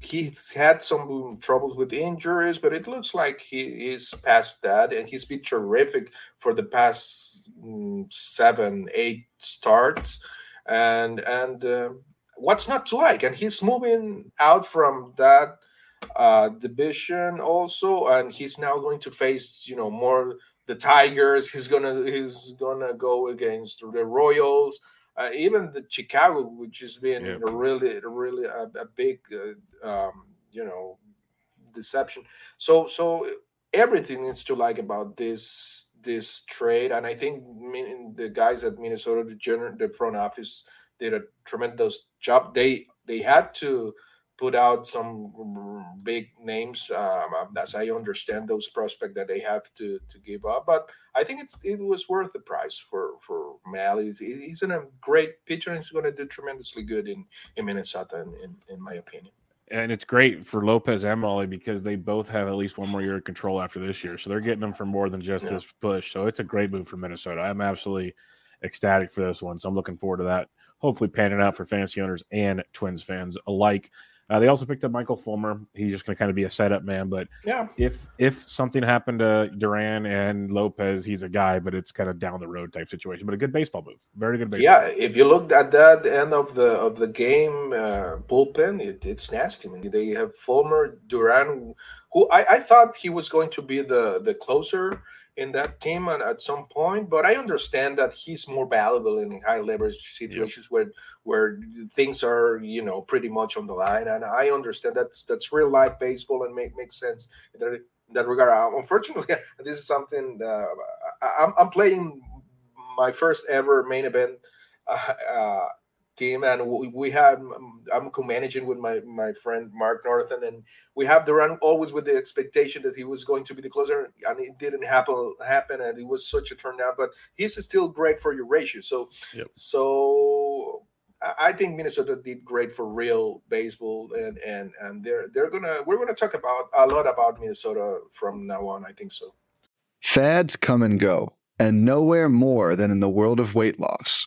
he's had some troubles with injuries, but it looks like he is past that, and he's been terrific for the past mm, seven, eight starts, and and. Uh, what's not to like? And he's moving out from that uh, division also, and he's now going to face you know more the Tigers. He's gonna he's gonna go against the Royals. Uh, even the Chicago, which has been yeah. a really, really a, a big, uh, um, you know, deception. So, so everything needs to like about this this trade, and I think the guys at Minnesota, the general, the front office, did a tremendous job. They they had to put out some big names, um, as I understand those prospects that they have to to give up. But I think it's it was worth the price for for Mahle. He's, he's in a great pitcher, and he's going to do tremendously good in in Minnesota, in, in, in my opinion and it's great for Lopez and Mahle because they both have at least one more year of control after this year. So they're getting them for more than just yeah. this push. So it's a great move for Minnesota. I'm absolutely ecstatic for this one. So I'm looking forward to that. Hopefully panning out for fantasy owners and Twins fans alike. Uh, they also picked up Michael Fulmer. He's just going to kind of be a setup man. But yeah, if if something happened to Duran and Lopez, he's a guy, but it's kind of down the road type situation. But a good baseball move, very good baseball. Yeah, if you look at that end of the of the game uh, bullpen, it, it's nasty. I mean, they have Fulmer, Duran, who I, I thought he was going to be the the closer in that team at, at some point. But I understand that he's more valuable in high leverage situations yep. where where things are you know pretty much on the line. And I understand that's that's real life baseball and make makes sense in that, in that regard. Uh, unfortunately, this is something uh, I'm, I'm playing my first ever main event. Uh, uh, team, and we, we have I'm co-managing with my my friend Mark Norton, and we have Duran always with the expectation that he was going to be the closer, and it didn't happen happen, and it was such a turnout. But he's still great for your ratio. So yep. so I think Minnesota did great for real baseball, and and and they're they're gonna we're gonna talk about a lot about Minnesota from now on. I think so. Fads come and go, and nowhere more than in the world of weight loss.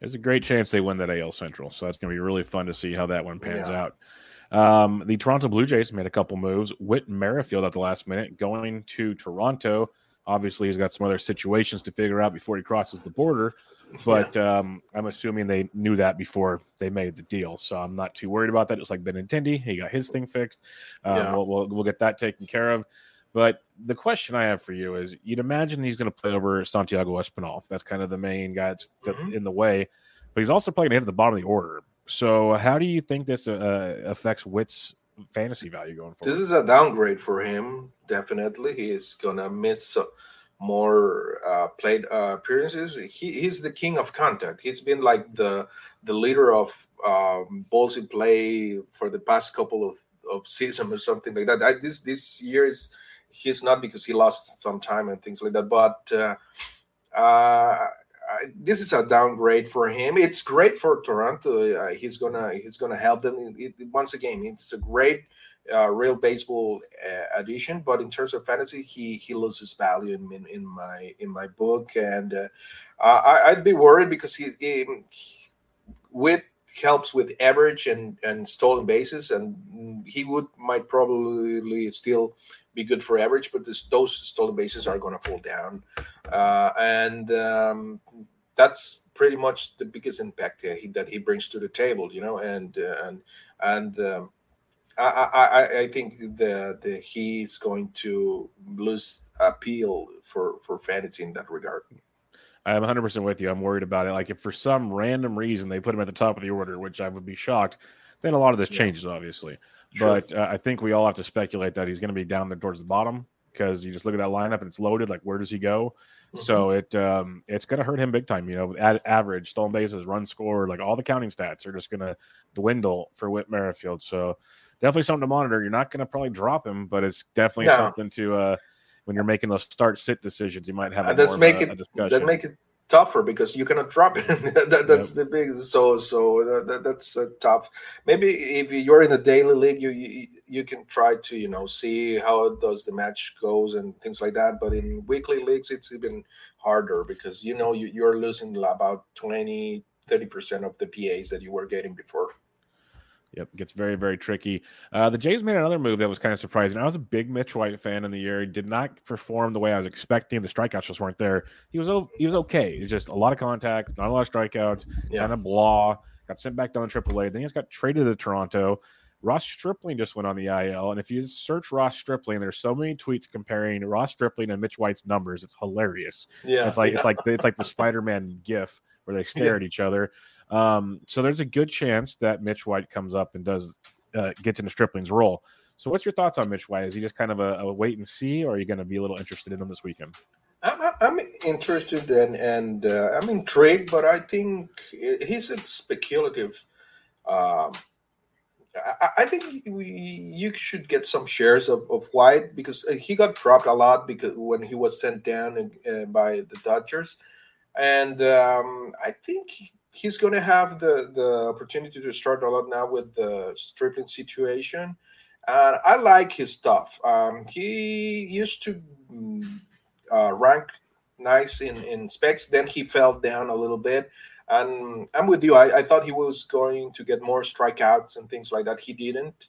there's a great chance they win that AL Central. So that's going to be really fun to see how that one pans yeah. out. Um, the Toronto Blue Jays made a couple moves. Whit Merrifield at the last minute going to Toronto. Obviously, he's got some other situations to figure out before he crosses the border. But yeah. um, I'm assuming they knew that before they made the deal. So I'm not too worried about that. It's like Benintendi, he got his thing fixed. Um, yeah. we'll, we'll, we'll get that taken care of. But the question I have for you is you'd imagine he's going to play over Santiago Espinal. That's kind of the main guy that's mm-hmm. in the way. But he's also playing at the bottom of the order. So how do you think this uh, affects Whit's fantasy value going forward? This is a downgrade for him. Definitely, he is going to miss more uh, plate uh, appearances. He, he's the king of contact. He's been like the the leader of um, balls in play for the past couple of, of seasons or something like that. I, this this year is – he's not because he lost some time and things like that. But uh, uh, this is a downgrade for him. It's great for Toronto. Uh, he's gonna he's gonna help them. It, it, once again, it's a great uh, real baseball uh, addition. But in terms of fantasy, he he loses value in in, in my in my book, and uh, I, would be worried because he, he with helps with average and and stolen bases, and he would might probably still be good for average, but this, those stolen bases are going to fall down, uh, and um, that's pretty much the biggest impact that he, that he brings to the table. You know, and uh, and and. Um, I, I, I think that the, he's going to lose appeal for, for fantasy in that regard. I'm 100% with you. I'm worried about it. Like, if for some random reason they put him at the top of the order, which I would be shocked, then a lot of this changes, obviously. Sure. But uh, I think we all have to speculate that he's going to be down there towards the bottom because you just look at that lineup and it's loaded. Like, where does he go? Mm-hmm. So it um, it's going to hurt him big time. You know, at average, stolen bases, run score, like all the counting stats are just going to dwindle for Whit Merrifield. So definitely something to monitor. You're not going to probably drop him, but it's definitely no. something to uh, when you're making those start sit decisions. You might have a uh, make a, it that make it tougher because you cannot drop it. that, that's yep. the big so so that, that's uh, tough. Maybe if you're in a daily league, you, you, you can try to you know see how does the match goes and things like that. But in weekly leagues, it's even harder because you know you, you're losing about 20 30 percent of the PAs that you were getting before. Yep, gets very, very tricky. Uh, the Jays made another move that was kind of surprising. I was a big Mitch White fan in the year. He did not perform the way I was expecting. The strikeouts just weren't there. He was he was okay. It's just a lot of contact, not a lot of strikeouts, yeah. kind of blah. Got sent back down to AAA. Then he just got traded to Toronto. Ross Stripling just went on the IL, and if you search Ross Stripling, there's so many tweets comparing Ross Stripling and Mitch White's numbers. It's hilarious. Yeah, it's like yeah. it's like it's like the Spider-Man GIF where they stare yeah. at each other. Um, so there's a good chance that Mitch White comes up and does uh, gets into Stripling's role. So what's your thoughts on Mitch White? Is he just kind of a, a wait and see, or are you going to be a little interested in him this weekend? I'm, I'm interested and and uh, I'm intrigued, but I think he's a speculative. Um, I, think we, you should get some shares of, of White because he got dropped a lot because when he was sent down uh, by the Dodgers, and um, I think he's going to have the the opportunity to start a lot now with the Stripling situation. And I like his stuff. Um, he used to mm, uh, rank nice in, in speX. Then he fell down a little bit. And I'm with you. I, I thought he was going to get more strikeouts and things like that. He didn't.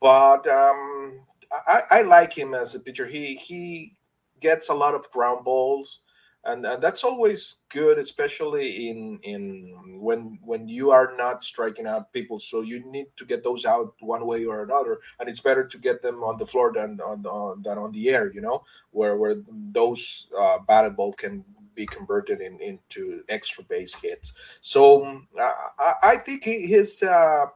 But um, I, I like him as a pitcher. He he gets a lot of ground balls and, and that's always good especially in in when when you are not striking out people. So you need to get those out one way or another. And it's better to get them on the floor than on, than on the air you know where where those uh, batted ball can be converted in, into extra base hits. So um, I, I think he is uh,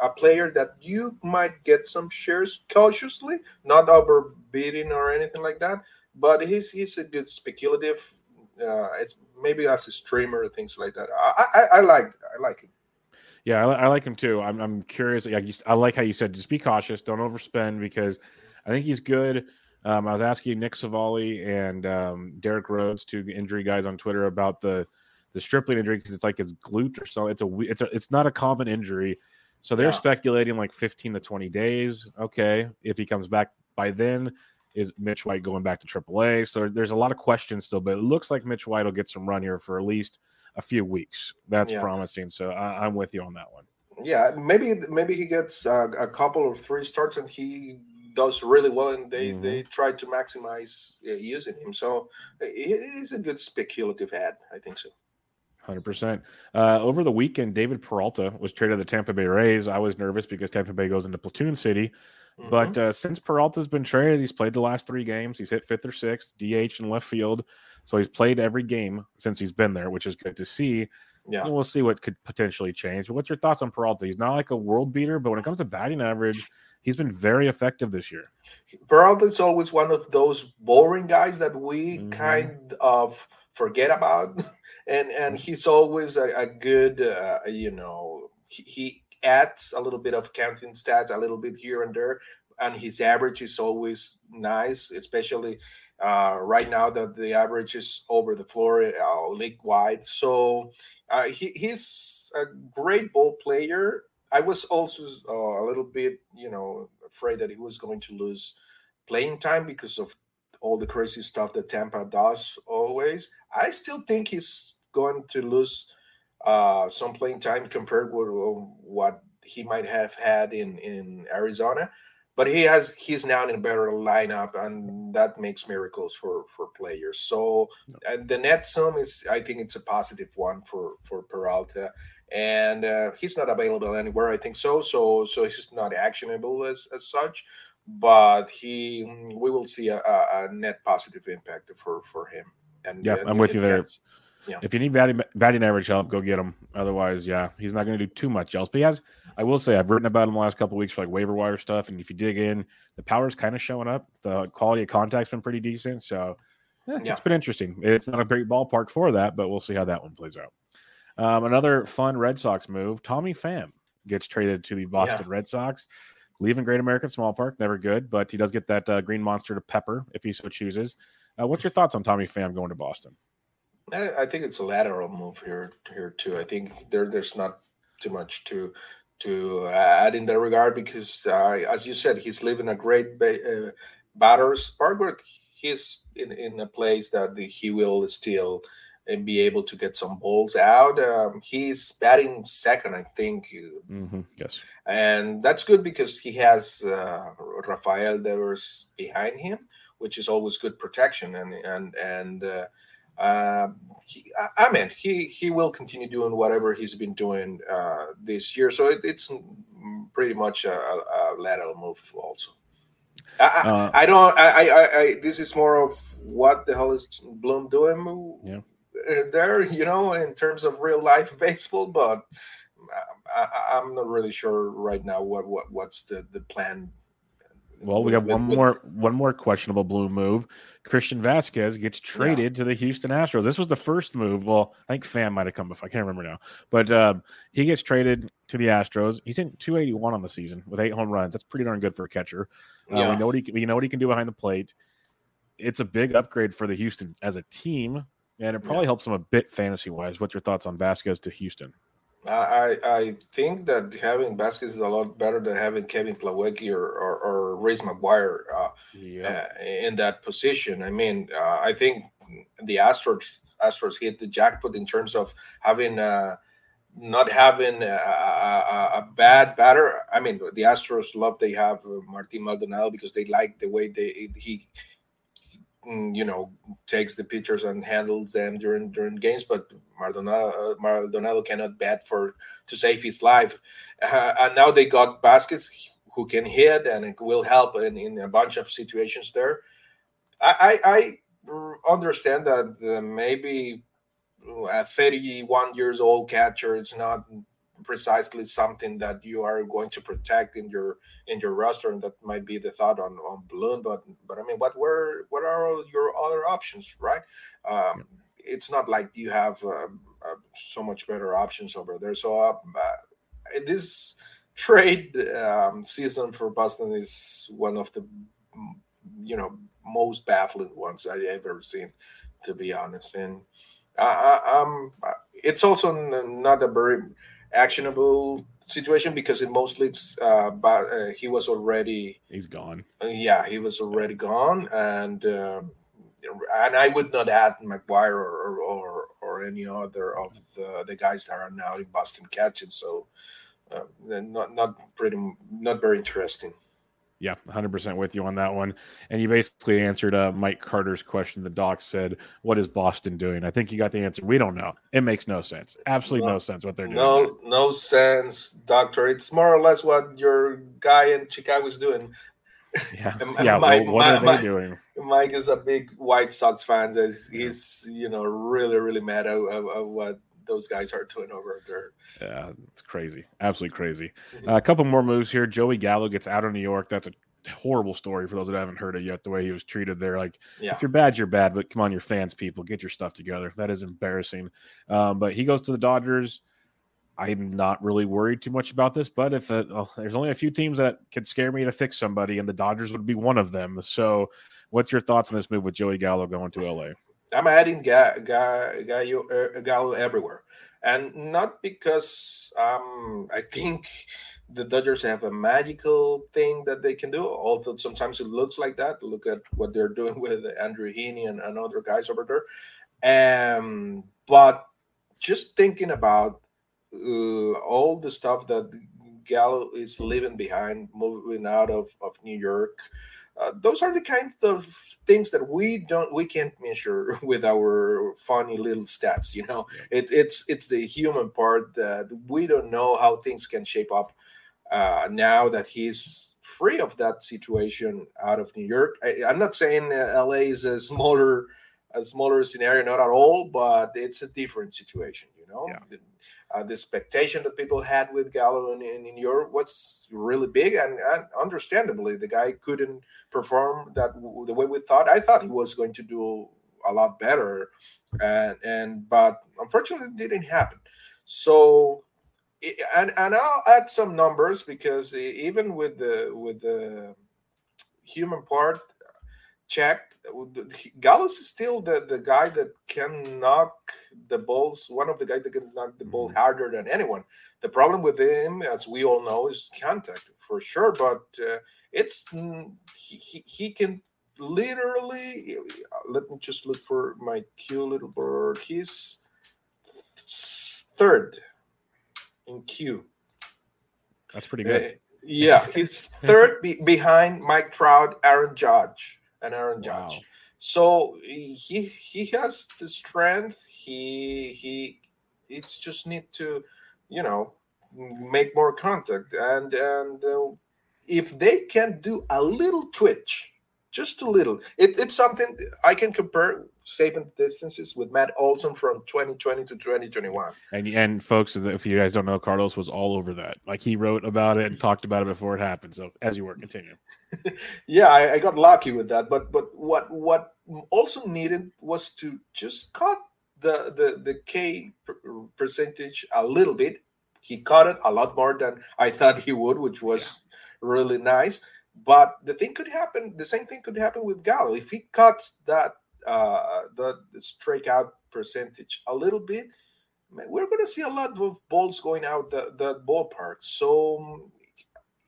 a player that you might get some shares cautiously, not overbidding or anything like that but he's he's a good speculative. Uh, it's maybe as a streamer things like that. I I, I like I like him. Yeah, I, I, like him too. I'm I'm curious. You, I like how you said, just be cautious, don't overspend because I think he's good. Um, I was asking Nick Savali and um, Derek Rhodes, two injury guys on Twitter, about the the Stripling injury because it's like his glute or something. It's a it's a it's not a common injury, so they're yeah. speculating like 15 to 20 days. Okay, if he comes back by then, is Mitch White going back to AAA? So there's a lot of questions still, but it looks like Mitch White will get some run here for at least a few weeks. That's yeah. promising. So I, am with you on that one. Yeah, maybe maybe he gets uh, a couple or three starts and he does really well, and they mm-hmm. they try to maximize uh, using him. So he's a good speculative ad. I think so. Hundred uh, percent. Over the weekend, David Peralta was traded to the Tampa Bay Rays. I was nervous because Tampa Bay goes into platoon city. Mm-hmm. But uh, since Peralta's been traded, he's played the last three games. He's hit fifth or sixth, DH and left field. So he's played every game since he's been there, which is good to see. Yeah. And we'll see what could potentially change. But what's your thoughts on Peralta? He's not like a world beater, but when it comes to batting average, he's been very effective this year. Peralta's always one of those boring guys that we mm-hmm. kind of forget about. And and he's always a, a good, uh, you know, he, he adds a little bit of counting stats, a little bit here and there, and his average is always nice, especially uh, right now that the average is over the floor uh, league wide. So uh, he, he's a great ball player. I was also uh, a little bit, you know, afraid that he was going to lose playing time because of all the crazy stuff that Tampa does always. I still think he's going to lose uh, some playing time compared with what he might have had in in Arizona. But he has he's now in a better lineup, and that makes miracles for for players. So and the net sum is, I think, it's a positive one for for Peralta, and uh, he's not available anywhere. I think so. So so he's not actionable as as such but he we will see a, a, net positive impact for for him and yeah and i'm with you there Yeah. If you need batting, batting average help, go get him. Otherwise, yeah, he's not going to do too much else. But he has, I will say, I've written about him the last couple weeks for like waiver wire stuff. And if you dig in, the power's kind of showing up. The quality of contact's been pretty decent. So eh, Yeah. it's been interesting. It's not a great ballpark for that, but we'll see how that one plays out. Um, another fun Red Sox move Tommy Pham gets traded to the Boston Red Sox, leaving Great American Small Park. Never good, but he does get that uh, green monster to pepper if he so chooses. Uh, what's your thoughts on Tommy Pham going to Boston? I, I think it's a lateral move here here too. I think there there's not too much to to add in that regard because, uh, as you said, he's living a great ba- uh, batter's park, he's in, in a place that the, he will still and be able to get some balls out. Um, he's batting second, I think, Mm-hmm. Yes. and that's good because he has uh, Rafael Devers behind him, which is always good protection. And and and uh, uh, he, I- mean, he he will continue doing whatever he's been doing uh, this year. So it, it's pretty much a, a lateral move also. I, I- Uh, I don't. I, I, I, I. This is more of what the hell is Bloom doing? Yeah. Uh, There, you know, in terms of real life baseball, but I, I, I'm not really sure right now what what what's the the plan. Well, we have one more one more questionable Bloom move. Christian Vázquez gets traded to the Houston Astros. This was the first move. Well, I think Pham might have come before. I can't remember now. But um, he gets traded to the Astros. He's in 281 on the season with eight home runs. That's pretty darn good for a catcher. Uh, Yeah. We know what he we know what he can do behind the plate. It's a big upgrade for the Houston as a team, and it probably helps them a bit fantasy wise. What's your thoughts on Vázquez to Houston? I, I I think that having Vázquez is a lot better than having Kevin Plawecki or or, or Reese McGuire uh, uh, in that position. I mean, uh, I think the Astros Astros hit the jackpot in terms of having uh, not having a, a, a bad batter. I mean, the Astros love they have Martin Maldonado because they like the way they he you know takes the pitchers and handles them during during games but Maldonado, uh, Maldonado cannot bat for to save his life. Uh, and now they got Vázquez who can hit and it will help in, in a bunch of situations there. I I, I understand that maybe a 31 years old catcher it's not precisely something that you are going to protect in your in your roster, and that might be the thought on on Bloom. But but I mean, what were what are your other options, right? Um, it's not like you have uh, uh, so much better options over there. So uh, uh, this trade um, season for Boston is one of the you know most baffling ones I've ever seen, to be honest. And I, I, um, it's also not a very actionable situation because it mostly it's uh, but uh, he was already He's gone. uh, yeah, he was already gone, and um, and I would not add McGuire or or, or any other of the, the guys that are now in Boston catching. So, uh, not not pretty not very interesting. Yeah, 100% with you on that one. And you basically answered uh, Mike Carter's question. The doc said, What is Boston doing? I think you got the answer. We don't know. It makes no sense. Absolutely no, No. sense what they're doing. No, no sense, doctor. It's more or less what your guy in Chicago is doing. Yeah. Yeah. my- well, what my- are they my- doing? Mike is a big White Sox fan. He's, he's you know really really mad at, at, at what those guys are doing over there. Yeah, it's crazy. Absolutely crazy. Mhm. Uh, a couple more moves here. Joey Gallo gets out of New York. That's a horrible story for those that haven't heard it yet. The way he was treated there, like Yeah. if you're bad, you're bad. But come on, your fans, people, get your stuff together. That is embarrassing. Um, but he goes to the Dodgers. I'm not really worried too much about this, but if uh, oh, there's only a few teams that could scare me to fix somebody, and the Dodgers would be one of them. So, what's your thoughts on this move with Joey Gallo going to LA? I'm adding ga- ga- Gallo, uh, Gallo everywhere, and not because um, I think the Dodgers have a magical thing that they can do. Although sometimes it looks like that. Look at what they're doing with Andrew Heaney and, and other guys over there. Um, but just thinking about uh, all the stuff that Gallo is leaving behind, moving out of, of New York. Uh, those are the kinds of things that we don't we can't measure with our funny little stats you know it, it's it's the human part that we don't know how things can shape up uh, now that he's free of that situation out of new york I, i'm not saying uh, la is a smaller a smaller scenario, not at all, but it's a different situation. You know, Yeah. Uh, the expectation that people had with Gallo in, in, in New York was really big, and, and understandably, the guy couldn't perform that w- the way we thought. I thought he was going to do a lot better, and and but unfortunately, it didn't happen. So, i- and and I'll add some numbers because even with the with the human part checked, Gallo's is still the the guy that can knock the balls. One of the guys that can knock the ball Mhm. harder than anyone. The problem with him, as we all know, is contact for sure. But uh, it's mm, he, he he can literally. Let me just look for my Q leaderboard. He's third in Q. That's pretty good. Uh, yeah, he's third be- behind Mike Trout, Aaron Judge, and Aaron Judge. Wow. So he he has the strength. He he it's just need to, you know, make more contact and and uh, if they can do a little twitch, just a little, it, it's something I can compare saving distances with Matt Olson from 2020 to 2021. And and folks, if you guys don't know, Carlos was all over that. Like he wrote about it and talked about it before it happened. So as you were, continue. yeah, I, I got lucky with that. But but what what also needed was to just cut the the the K per- percentage a little bit. He cut it a lot more than I thought he would, which was really nice. But the thing could happen. The same thing could happen with Gallo if he cuts that uh the, the strikeout percentage a little bit. We're going to see a lot of balls going out the, the ballpark. So um,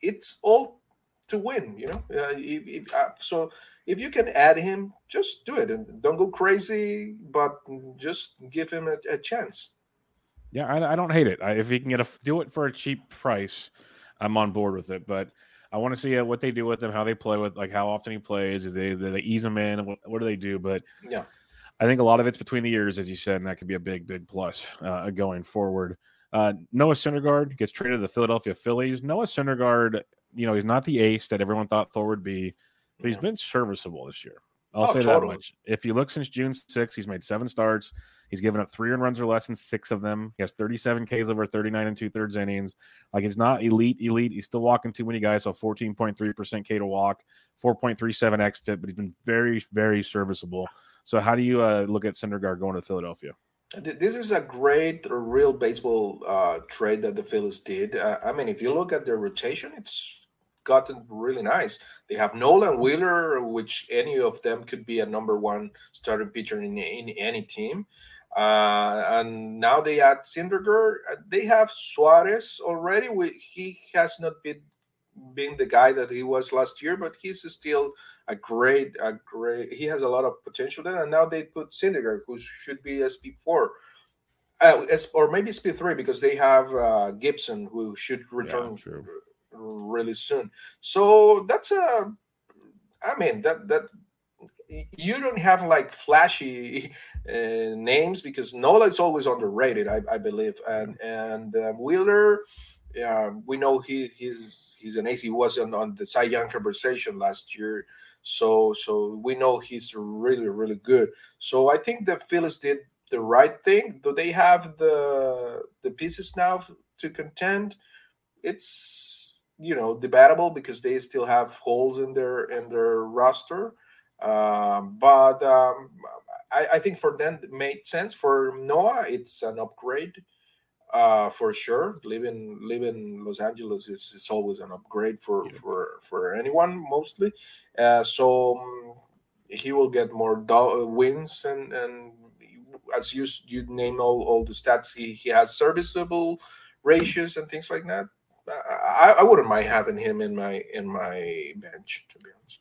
it's all to win, you know. Uh, if, if, uh, so if you can add him, just do it and don't go crazy, but just give him a, a chance. Yeah, I, I don't hate it. I, if he can get a do it for a cheap price, I'm on board with it. But I want to see uh, what they do with him, how they play with, like how often he plays. Is they they ease him in? What, what do they do? But Yeah. I think a lot of it's between the years, as you said, and that could be a big, big plus uh, going forward. Uh, Noah Syndergaard gets traded to the Philadelphia Phillies. Noah Syndergaard, you know, he's not the ace that everyone thought Thor would be, but he's Yeah. been serviceable this year. I'll Oh, say that much. If you look since June 6th, he's made seven starts. He's given up three runs or less in six of them. He has 37 Ks over 39 and two thirds innings. Like he's not elite, elite. He's still walking too many guys. So 14.3% K to walk, 4.37 xFIP, but he's been very, very serviceable. So how do you uh, look at Syndergaard going to Philadelphia? This is a great, real baseball uh, trade that the Phillies did. Uh, I mean, if you look at their rotation, it's gotten really nice. They have Nolan Wheeler, which any of them could be a number one starting pitcher in, in any team. Uh, and now they add Syndergaard. Uh, They have Suarez already. We, he has not been being the guy that he was last year, but he's still a great, a great. He has a lot of potential there. And now they put Syndergaard, who should be SP four, uh, or maybe SP three, because they have uh, Gibson, who should return true. really soon. So that's a. I mean that that you don't have like flashy uh, names because Nola is always underrated, I, I believe, and and um, Wheeler, we know he he's he's an ace. He was on, on the Cy Young conversation last year, so so we know he's really really good. So I think the Phillies did the right thing. Do they have the the pieces now to contend? It's you know debatable because they still have holes in their in their roster. Um, but um, I, I think for them it made sense. For Noah, it's an upgrade uh, for sure. Living living Los Angeles is, is always an upgrade for Yeah. for for anyone mostly. Uh, so um, he will get more do- wins and and as you you name all, all the stats he, he has serviceable ratios and things like that. I, I wouldn't mind having him in my in my bench to be honest.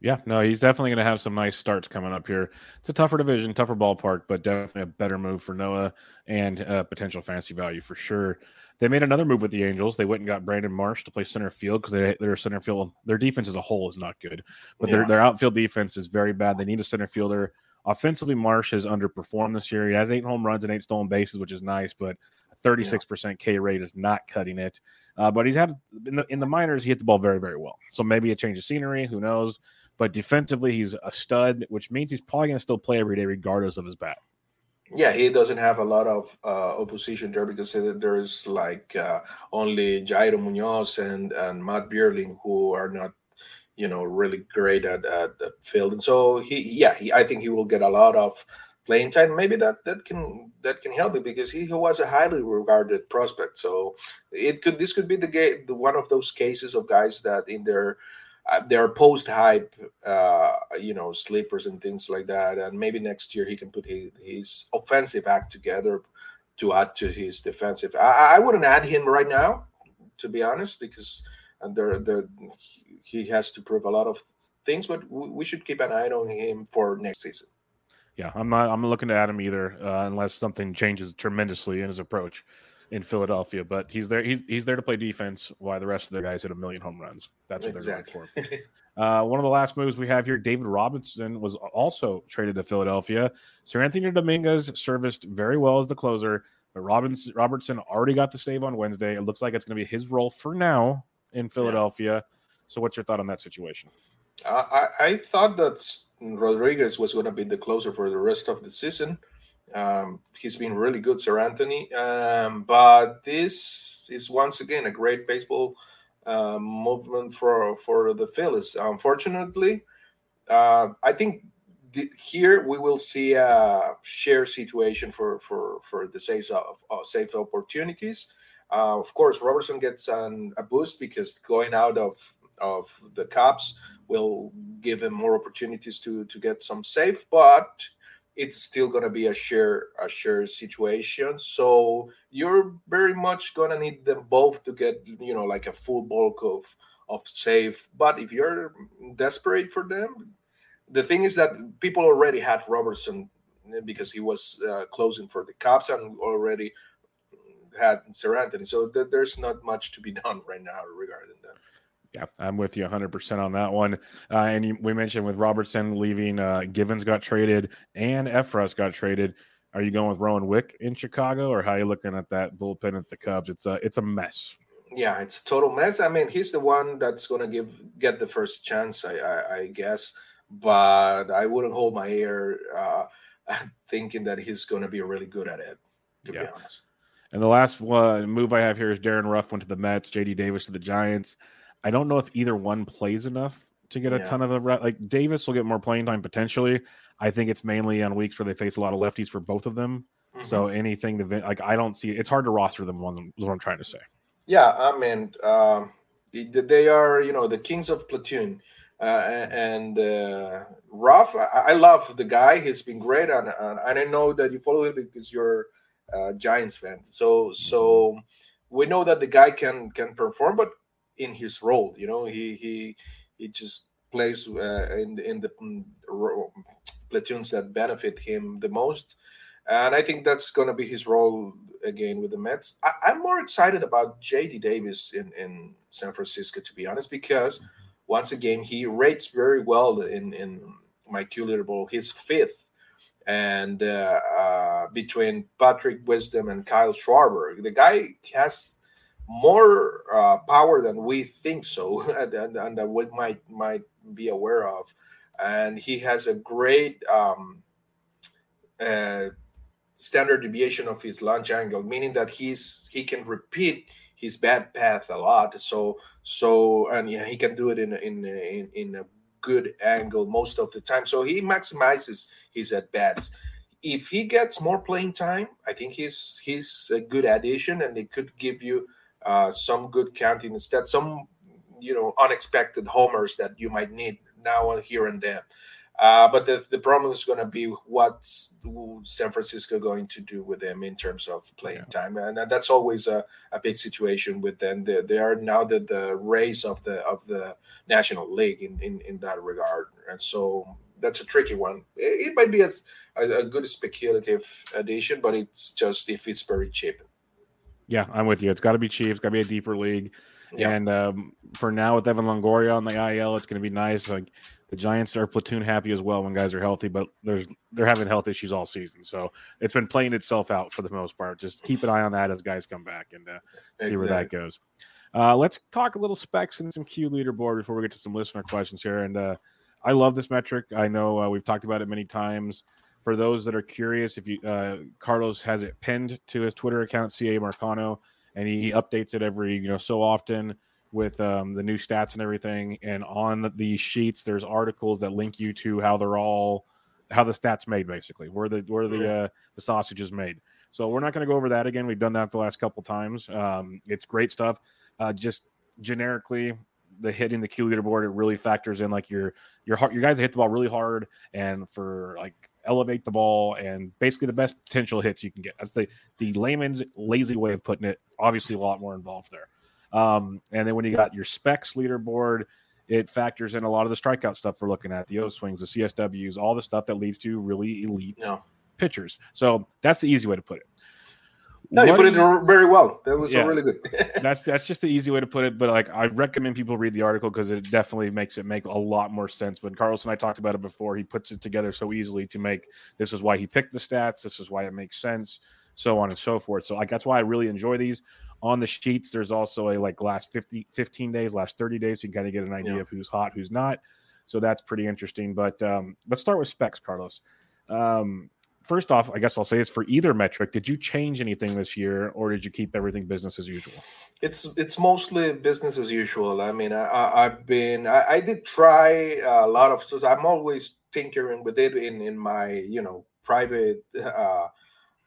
Yeah, no, he's definitely going to have some nice starts coming up here. It's a tougher division, tougher ballpark, but definitely a better move for Noah and uh, potential fantasy value for sure. They made another move with the Angels. They went and got Brandon Marsh to play center field because they, their center field, their defense as a whole is not good, but their, Yeah. their outfield defense is very bad. They need a center fielder. Offensively, Marsh has underperformed this year. He has eight home runs and eight stolen bases, which is nice, but 36% K rate is not cutting it. Uh, but he's had in the in the minors, he hit the ball very, very well. So maybe a change of scenery, who knows? But defensively, he's a stud, which means he's probably going to still play every day, regardless of his bat. Yeah, he doesn't have a lot of uh, opposition there because there's like uh, only Yairo Munoz and, and Matt Vierling who are not, you know, really great at, at, at field. And so he, yeah, he, I think he will get a lot of playing time. Maybe that that can that can help him because he, he was a highly regarded prospect. So it could this could be the, ga- the one of those cases of guys that in their uh, they're post hype, uh, you know, sleepers and things like that. And maybe next year he can put his, his offensive act together to add to his defensive. I, I wouldn't add him right now, to be honest, because there, there he has to prove a lot of things. But we should keep an eye on him for next season. Yeah, I'm not. I'm looking to add him either, uh, unless something changes tremendously in his approach in Philadelphia. But he's there. He's he's there to play defense, while the rest of the guys hit a million home runs. That's what exactly. they're going for. uh, one of the last moves we have here, David Robertson was also traded to Philadelphia. Seranthony Domínguez serviced very well as the closer, but Robinson Robertson already got the save on Wednesday. It looks like it's going to be his role for now in Philadelphia. Yeah. So, what's your thought on that situation? Uh, I, I thought that Rodriguez was going to be the closer for the rest of the season. Um, he's been really good, Seranthony. Um, but this is once again a great baseball uh, movement for for the Phillies. Unfortunately, uh, I think here we will see a share situation for for for the safe of uh, safe opportunities. Of course, Robertson gets an, a boost because going out of of the Cubs will give him more opportunities to to get some safe, but it's still going to be a share a share situation so you're very much going to need them both to get you know like a full bulk of of save but if you're desperate for them the thing is that people already had robertson because he was uh, closing for the Cubs and already had Seranthony. So th- there's not much to be done right now regarding that. Yeah, I'm with you 100% on that one. Uh, and you, we mentioned with Robertson leaving, uh, Givens got traded and Effross got traded. Are you going with Rowan Wick in Chicago, or how are you looking at that bullpen at the Cubs? It's a it's a mess. Yeah, it's a total mess. I mean, he's the one that's going to give get the first chance, I, I, I, guess. But I wouldn't hold my ear uh, thinking that he's going to be really good at it. To yeah. be honest. And the last one move I have here is Darin Ruf went to the Mets, JD Davis to the Giants. I don't know if either one plays enough to get a ton of a like Davis will get more playing time potentially. I think it's mainly on weeks where they face a lot of lefties for both of them. Mm-hmm. So anything to like I don't see it's hard to roster them. One is what I'm trying to say. Yeah, I mean um, they are you know the kings of platoon. Uh, and uh, Ruf, I, I, love the guy. He's been great, and, and I know that you follow him because you're a Giants fan. So so mm-hmm. we know that the guy can can perform, but in his role. You know, he he he just plays uh, in in the mm, platoons that benefit him the most, and I think that's going to be his role again with the Mets. I, am more excited about J.D. Davis in in San Francisco, to be honest, because once again he rates very well in in my Q leaderboard. He's fifth and uh, uh, between Patrick Wisdom and Kyle Schwarber. The guy has more uh, power than we think so, and, and, that we might might be aware of. And he has a great um, uh, standard deviation of his launch angle, meaning that he's he can repeat his bad path a lot. So so and yeah, he can do it in in in, in a good angle most of the time. So he maximizes his at bats if he gets more playing time, I think he's he's a good addition, and it could give you uh, some good counting instead, some you know unexpected homers that you might need now and here and there. Uh, but the, the problem is going to be what's San Francisco going to do with them in terms of playing yeah. time, and, and that's always a, a big situation with them. They, they are now the, the race of the of the National League in, in, in that regard, and so that's a tricky one. It, it might be a, a, a good speculative addition, but it's just if it's very cheap. Yeah, I'm with you. It's got to be cheap. It's got to be a deeper league. Yeah. And um, for now, with Evan Longoria on the IL, it's going to be nice. Like the Giants are platoon happy as well when guys are healthy, but there's they're having health issues all season, so it's been playing itself out for the most part. Just keep an eye on that as guys come back and uh, see exactly. where that goes. Uh, let's talk a little speX and some Q leaderboard before we get to some listener questions here. And uh, I love this metric. I know uh, we've talked about it many times. For those that are curious, if you uh, Carlos has it pinned to his Twitter account, CA Marcano, and he updates it every you know so often with um, the new stats and everything. And on the sheets, there's articles that link you to how they're all how the stats made, basically where the where the uh, the sausage is made. So we're not going to go over that again. We've done that the last couple times. Um, it's great stuff. Uh, just generically, the hitting the Q leaderboard it really factors in like your your heart. your guys hit the ball really hard and for like elevate the ball and basically the best potential hits you can get. That's the the layman's lazy way of putting it. Obviously, a lot more involved there. Um, and then when you got your speX leaderboard, it factors in a lot of the strikeout stuff we're looking at, the O swings, the CSWs, all the stuff that leads to really elite no. pitchers. So that's the easy way to put it. No, you put it very well. That was yeah, really good. that's that's just the easy way to put it. But like, I recommend people read the article because it definitely makes it make a lot more sense. When Carlos and I talked about it before, he puts it together so easily to make this is why he picked the stats. This is why it makes sense, so on and so forth. So like that's why I really enjoy these. On the sheets, there's also a like last 50, 15 days, last 30 days. So you can kind of get an idea yeah. of who's hot, who's not. So that's pretty interesting. But um, let's start with speX, Carlos. Um, first off, I guess I'll say it's for either metric. Did you change anything this year, or did you keep everything business as usual? It's it's mostly business as usual. I mean, I, have been I, I, did try a lot of stuff. I'm always tinkering with it in in my you know private uh,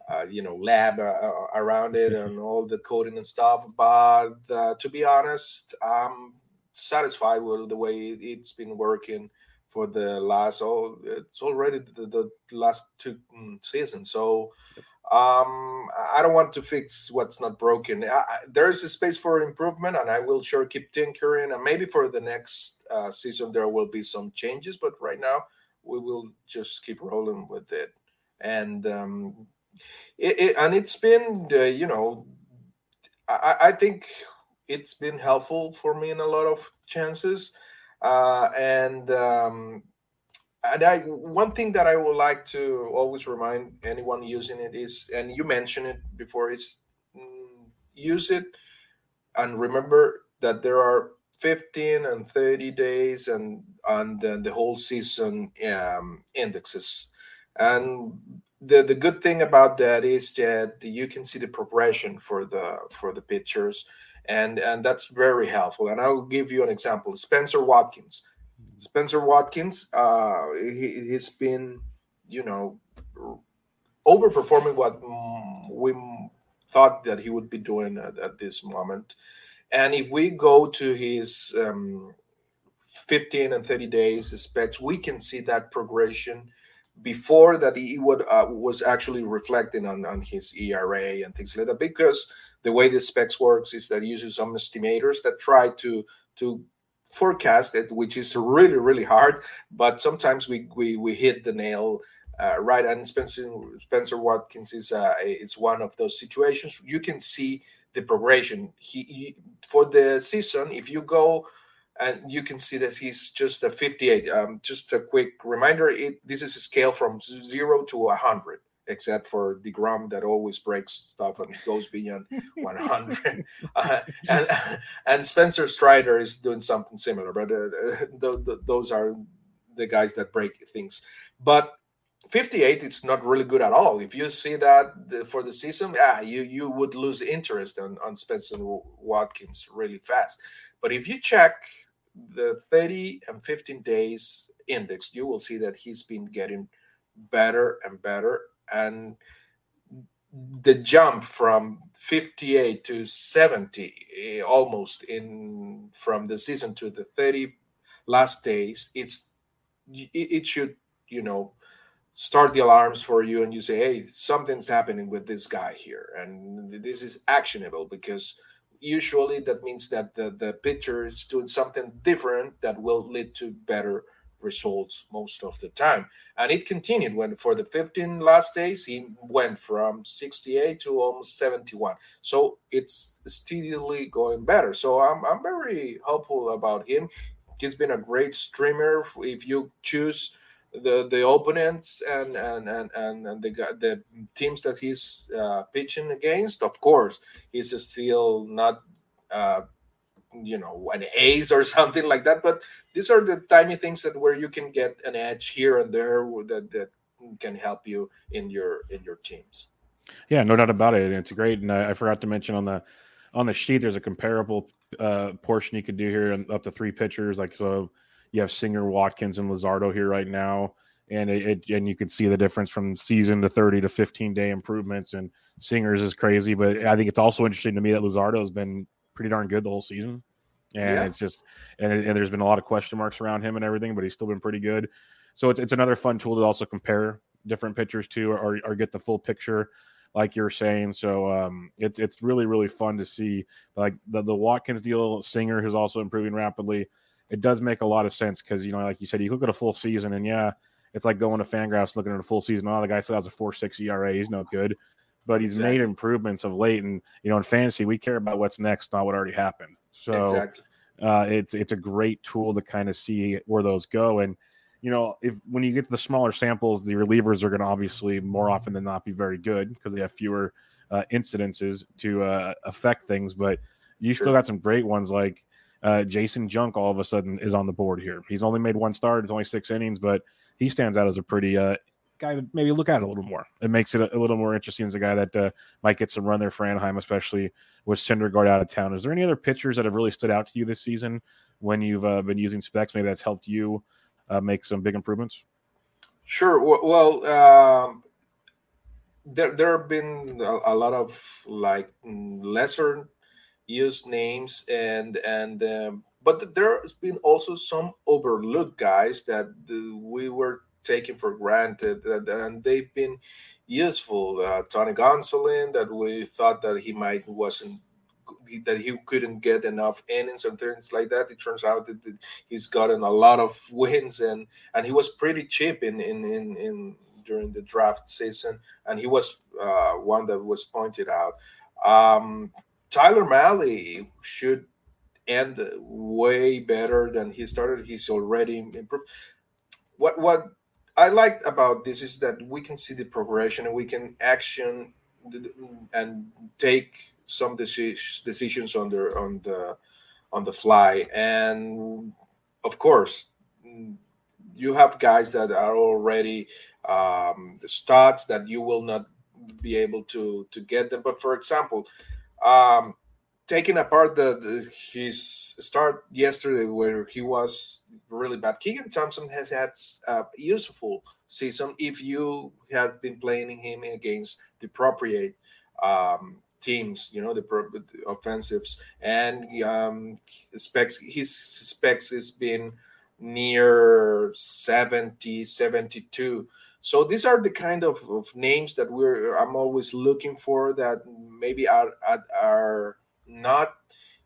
uh you know lab uh, uh around it and all the coding and stuff. But uh, to be honest, I'm satisfied with the way it's been working for the last oh it's already the, the last two mm, seasons so um i don't want to fix what's not broken. I, there is a space for improvement and i will sure keep tinkering and maybe for the next uh, season there will be some changes but right now we will just keep rolling with it. And um it, it and it's been uh, you know I, I think it's been helpful for me in a lot of chances uh, and um, and I one thing that I would like to always remind anyone using it is, and you mentioned it before, is mm, use it and remember that there are 15 and 30 days and and the whole season um, indexes. And the the good thing about that is that you can see the progression for the for the pictures and and that's very helpful. And I'll give you an example: Spencer Watkins. Mm-hmm. Spencer Watkins, uh, he, has been, you know, overperforming what we thought that he would be doing at, at this moment. And if we go to his um, 15 and 30 days speX, we can see that progression before that he would uh, was actually reflecting on, on his ERA and things like that because the way the speX works is that it uses some estimators that try to to forecast it, which is really really hard. But sometimes we we, we hit the nail uh, right. And Spencer Spencer Watkins is uh, is one of those situations. You can see the progression. He, he for the season, if you go and you can see that he's just a 58. Um, just a quick reminder: it this is a scale from zero to 100 except for the deGrom that always breaks stuff and goes beyond 100. uh, and and Spencer Strider is doing something similar, but uh, those are the guys that break things. But 58 it's not really good at all. If you see that the, for the season, yeah, you you would lose interest on on Spencer Watkins really fast. But if you check the 30 and 15 days index, you will see that he's been getting better and better and the jump from 58 to 70 eh, almost in from the season to the 30 last days it's it, should you know start the alarms for you and you say hey something's happening with this guy here and this is actionable because usually that means that the, the pitcher is doing something different that will lead to better results most of the time. And it continued when for the 15 last days, he went from 68 to almost 71. So it's steadily going better. So I'm, I'm very hopeful about him. He's been a great streamer. If you choose the the opponents and and and and, the the teams that he's uh, pitching against, of course, he's still not uh, you know an ace or something like that but these are the tiny things that where you can get an edge here and there that that can help you in your in your teams. Yeah no doubt about it it's great and I, I forgot to mention on the on the sheet there's a comparable uh, portion you could do here up to three pitchers like so you have singer watkins and luzardo here right now and it, it, and you can see the difference from season to 30 to 15 day improvements and singers is crazy but i think it's also interesting to me that luzardo has been pretty darn good the whole season and yeah. it's just and, and there's been a lot of question marks around him and everything but he's still been pretty good so it's, it's another fun tool to also compare different pitchers to or, or get the full picture like you're saying so um, it's it's really really fun to see like the, the watkins deal singer who's also improving rapidly it does make a lot of sense because you know like you said you look at a full season and yeah it's like going to Fangraphs looking at a full season. Oh, the guy still has a four six ERA. He's no good, but he's exactly. made improvements of late. And you know, in fantasy, we care about what's next, not what already happened. So exactly. Uh, it's it's a great tool to kind of see where those go. And you know, if when you get to the smaller samples, the relievers are going to obviously more often than not be very good because they have fewer uh, incidences to uh, affect things. But you sure. still got some great ones like uh, Janson Junk. All of a sudden is on the board here. He's only made one start. It's only six innings, but he stands out as a pretty uh, guy to maybe look at a little more. It makes it a, a little more interesting as a guy that uh, might get some run there for Anaheim, especially with Syndergaard out of town. Is there any other pitchers that have really stood out to you this season when you've uh, been using speX? Maybe that's helped you uh, make some big improvements. Sure. Well, um, there there have been a, a, lot of like lesser used names and and um, but there's been also some overlooked guys that we were taking for granted, and they've been useful. Uh, Tony Gonsolin, that we thought that he might wasn't that he couldn't get enough innings and things like that. It turns out that he's gotten a lot of wins and and he was pretty cheap in in in, in during the draft season, and he was uh, one that was pointed out. Um, Tyler Mahle should end way better than he started. He's already improved. What what I liked about this is that we can see the progression and we can action and take some decisions on the on the on the fly. And of course, you have guys that are already um, the starts that you will not be able to to get them. But for example, um, taking apart the, the, his start yesterday where he was really bad. Keegan Thompson has had a useful season if you have been playing him against the appropriate um, teams, you know, the, the offensives and um, speX. His speX has been near 70, 72. So these are the kind of, of names that we're I'm always looking for that maybe are are, are not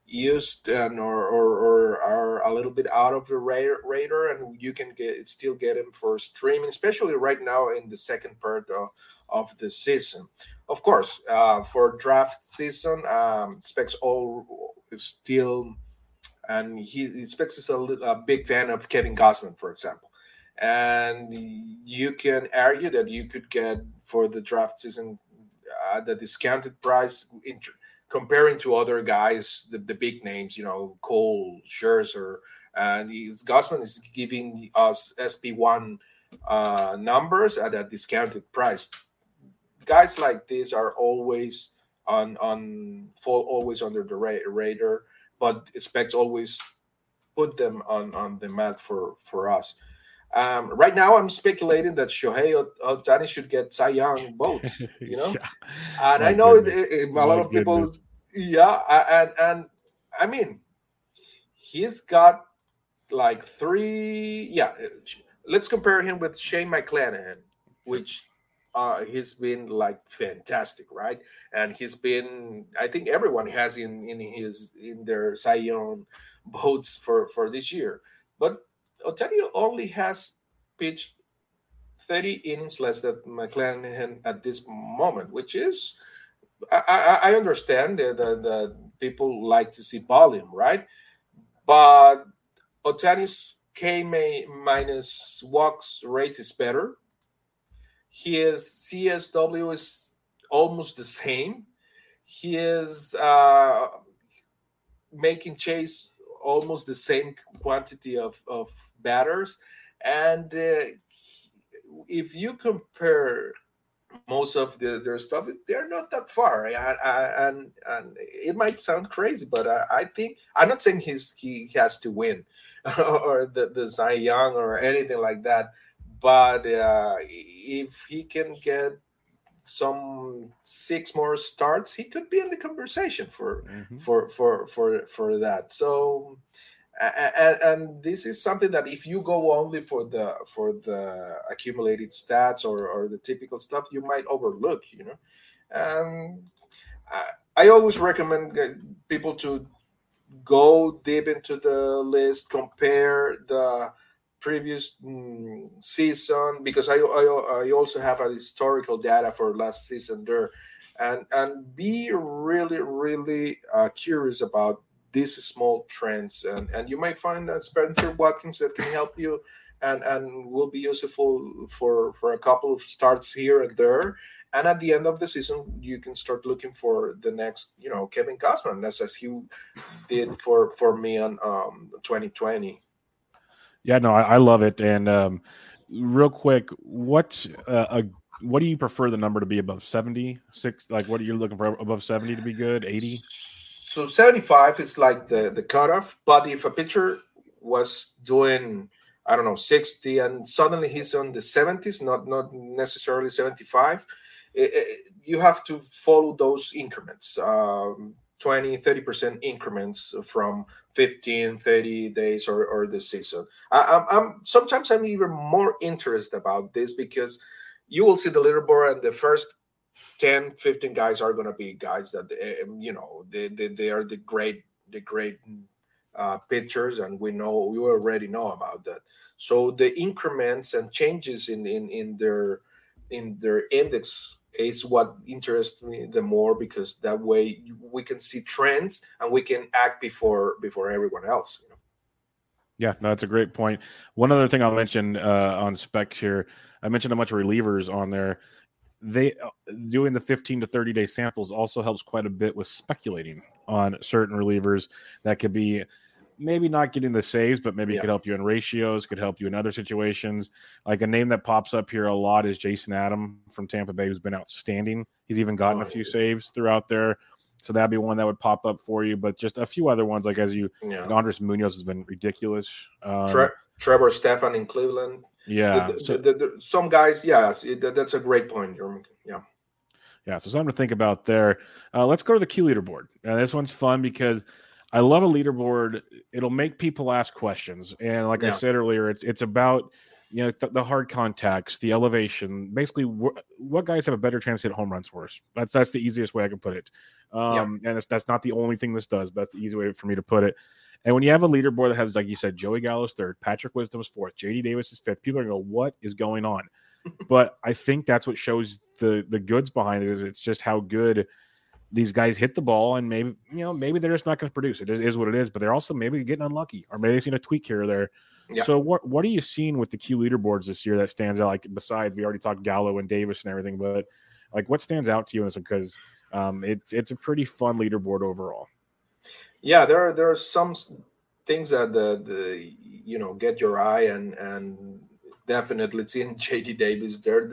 used and or, or, or are a little bit out of the radar, and you can get still get them for streaming, especially right now in the second part of, of the season. Of course, uh, for draft season, um, speX all is still, and he speX is a, a big fan of Kevin Gausman, for example. And you can argue that you could get for the draft season uh, the discounted price comparing to other guys, the, the big names, you know, Cole, Scherzer, and he's, Gausman is giving us SP1 uh, numbers at a discounted price. Guys like this are always on on fall always under the radar, but speX always put them on on the map for for us. Um, right now, I'm speculating that Shohei Ohtani should get Cy Young votes. You know, yeah. and My I know it, it, a lot of people. Goodness. Yeah, and and I mean, he's got like three. Yeah, let's compare him with Shane McClanahan, which uh, he's been like fantastic, right? And he's been, I think everyone has in in his in their Cy Young votes for for this year, but Ohtani only has pitched 30 innings less than McClanahan at this moment, which is, I, I, understand that, that, people like to see volume, right? But Ohtani's K minus walks rate is better. His CSW is almost the same. His uh, making chase almost the same quantity of, of batters. And uh, if you compare most of the, their stuff, they're not that far. And, and, and it might sound crazy, but I, I think I'm not saying he's he has to win or the, the Cy Young or anything like that. But uh, if he can get some six more starts, he could be in the conversation for mm-hmm. for for for for that. So, and, and, this is something that if you go only for the for the accumulated stats or or the typical stuff, you might overlook. You know, and I, I always recommend people to go deep into the list, compare the previous mm, season because I, I, I also have a historical data for last season there, and and be really really uh, curious about these small trends and and you might find that Spencer Watkins that can help you and and will be useful for for a couple of starts here and there. And at the end of the season, you can start looking for the next, you know, Kevin Gausman, as as he did for for me on um 2020. Yeah, no, I, I love it. And um, real quick, what uh, a what do you prefer the number to be above 76 like what are you looking for above 70 to be good 80 so 75 is like the the cutoff but if a pitcher was doing i don't know 60 and suddenly he's on the 70s not not necessarily 75 it, it, you have to follow those increments um, 20 30% increments from 15 30 days or, or the season. I, I'm, I'm sometimes i'm even more interested about this because you will see the leaderboard and the first 10 15 guys are going to be guys that eh, you know they, they, they are the great the great uh, pitchers and we know we already know about that. So the increments and changes in in, in their in their index is what interests me the more because that way we can see trends and we can act before before everyone else you know? yeah no that's a great point. One other thing i'll mention uh, on speX here i mentioned a bunch of relievers on there. They uh, doing the 15 to 30 day samples also helps quite a bit with speculating on certain relievers. That could be maybe not getting the saves, but maybe yeah. it could help you in ratios, could help you in other situations. Like a name that pops up here a lot is Jason Adam from Tampa Bay, who's been outstanding. He's even gotten oh, a few yeah. saves throughout there. So that'd be one that would pop up for you, but just a few other ones, like as you, yeah. Andres Munoz has been ridiculous. Um, Tre- Trevor Stephan in Cleveland. Yeah. The, the, the, some guys, yeah, that's a great point. Yeah. Yeah. So something to think about there. Uh, let's go to the Q leaderboard. Now, this one's fun because – I love a leaderboard. It'll make people ask questions, and like yeah. I said earlier, it's it's about you know th- the hard contacts, the elevation. Basically, wh- what guys have a better chance to hit home runs for us? That's that's the easiest way I can put it. Um, yeah. And that's that's not the only thing this does, but that's the easy way for me to put it. And when you have a leaderboard that has, like you said, Joey Gallo's third, Patrick Wisdom's fourth, JD Davis is fifth, people are going to go, "What is going on?" but I think that's what shows the the goods behind it. Is it's just how good these guys hit the ball and maybe you know maybe they're just not going to produce. It is, is what it is but they're also maybe getting unlucky or maybe they've seen a tweak here or there. Yeah. so what what are you seeing with the q leaderboards this year that stands out? Like besides we already talked gallo and davis and everything but like what stands out to you because um, it's it's a pretty fun leaderboard overall. Yeah there are there are some things that the the you know get your eye and and definitely seeing jd davis there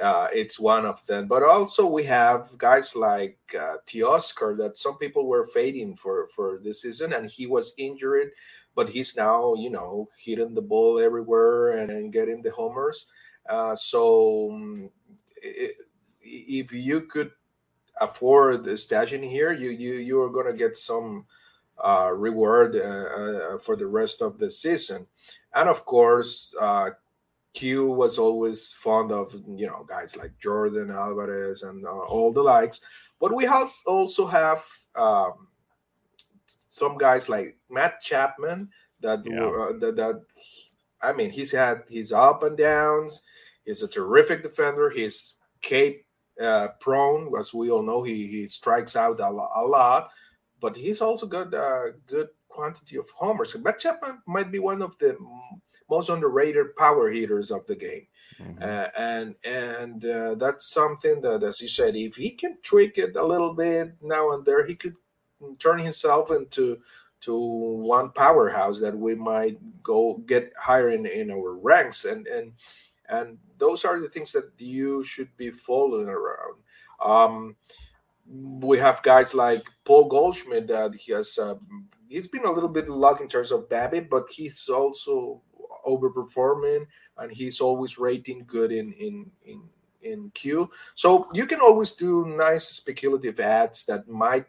uh, it's one of them. But also we have guys like uh, that some people were fading for for this season, and he was injured, but he's now you know hitting the ball everywhere and, and getting the homers. Uh, so um, it, if you could afford the stashing here, you you you are gonna get some uh, reward uh, uh, for the rest of the season, and of course uh, Q was always fond of you know guys like Yordan Alvarez and uh, all the likes, but we also have um, some guys like Matt Chapman that, yeah. uh, that that I mean he's had his up and downs. He's a terrific defender. He's K uh, prone, as we all know. He he strikes out a, lot, a lot but he's also got a good quantity of homers. Matt Chapman might be one of the most underrated power hitters of the game. Mm-hmm. Uh, and and uh, that's something that, as you said, if he can tweak it a little bit now and there, he could turn himself into to one powerhouse that we might go get higher in, in our ranks and and and those are the things that you should be following around um, we have guys like paul goldschmidt that he has uh, he's been a little bit luck in terms of BABIP, but he's also overperforming and he's always rating good in in in in Q. So you can always do nice speculative ads that might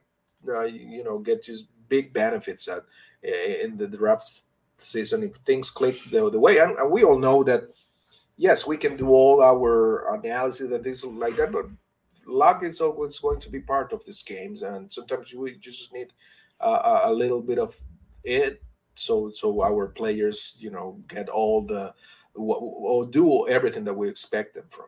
uh, you know get you big benefits at in the draft season if things click the, the way and, and we all know that yes we can do all our analysis and things like that but luck is always going to be part of these games and sometimes we just need uh, a little bit of it so so our players you know get all the or do everything that we expect them from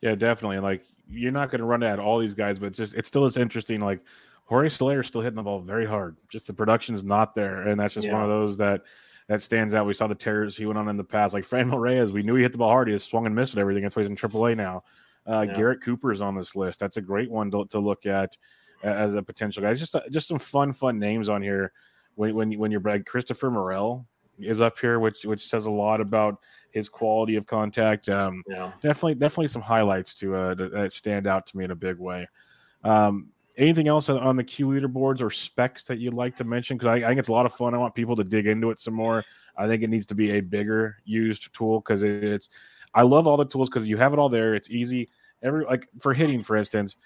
yeah definitely like you're not going to run at all these guys but it's just it still is interesting like Jorge Soler is still hitting the ball very hard just the production is not there and that's just yeah. one of those that that stands out we saw the tears he went on in the past like Fran Reyes we knew he hit the ball hard he has swung and missed at everything that's why he's in AAA now uh, yeah. Garrett Cooper is on this list that's a great one to, to look at as a potential guy just just some fun fun names on here when when when you're like Christopher Morel is up here, which which says a lot about his quality of contact. Um, yeah. definitely definitely some highlights to uh that stand out to me in a big way. Um, anything else on the Q leaderboards or speX that you'd like to mention? Because I, I, think it's a lot of fun. I want people to dig into it some more. I think it needs to be a bigger used tool because it's. I love all the tools because you have it all there. It's easy. Every like for hitting, for instance,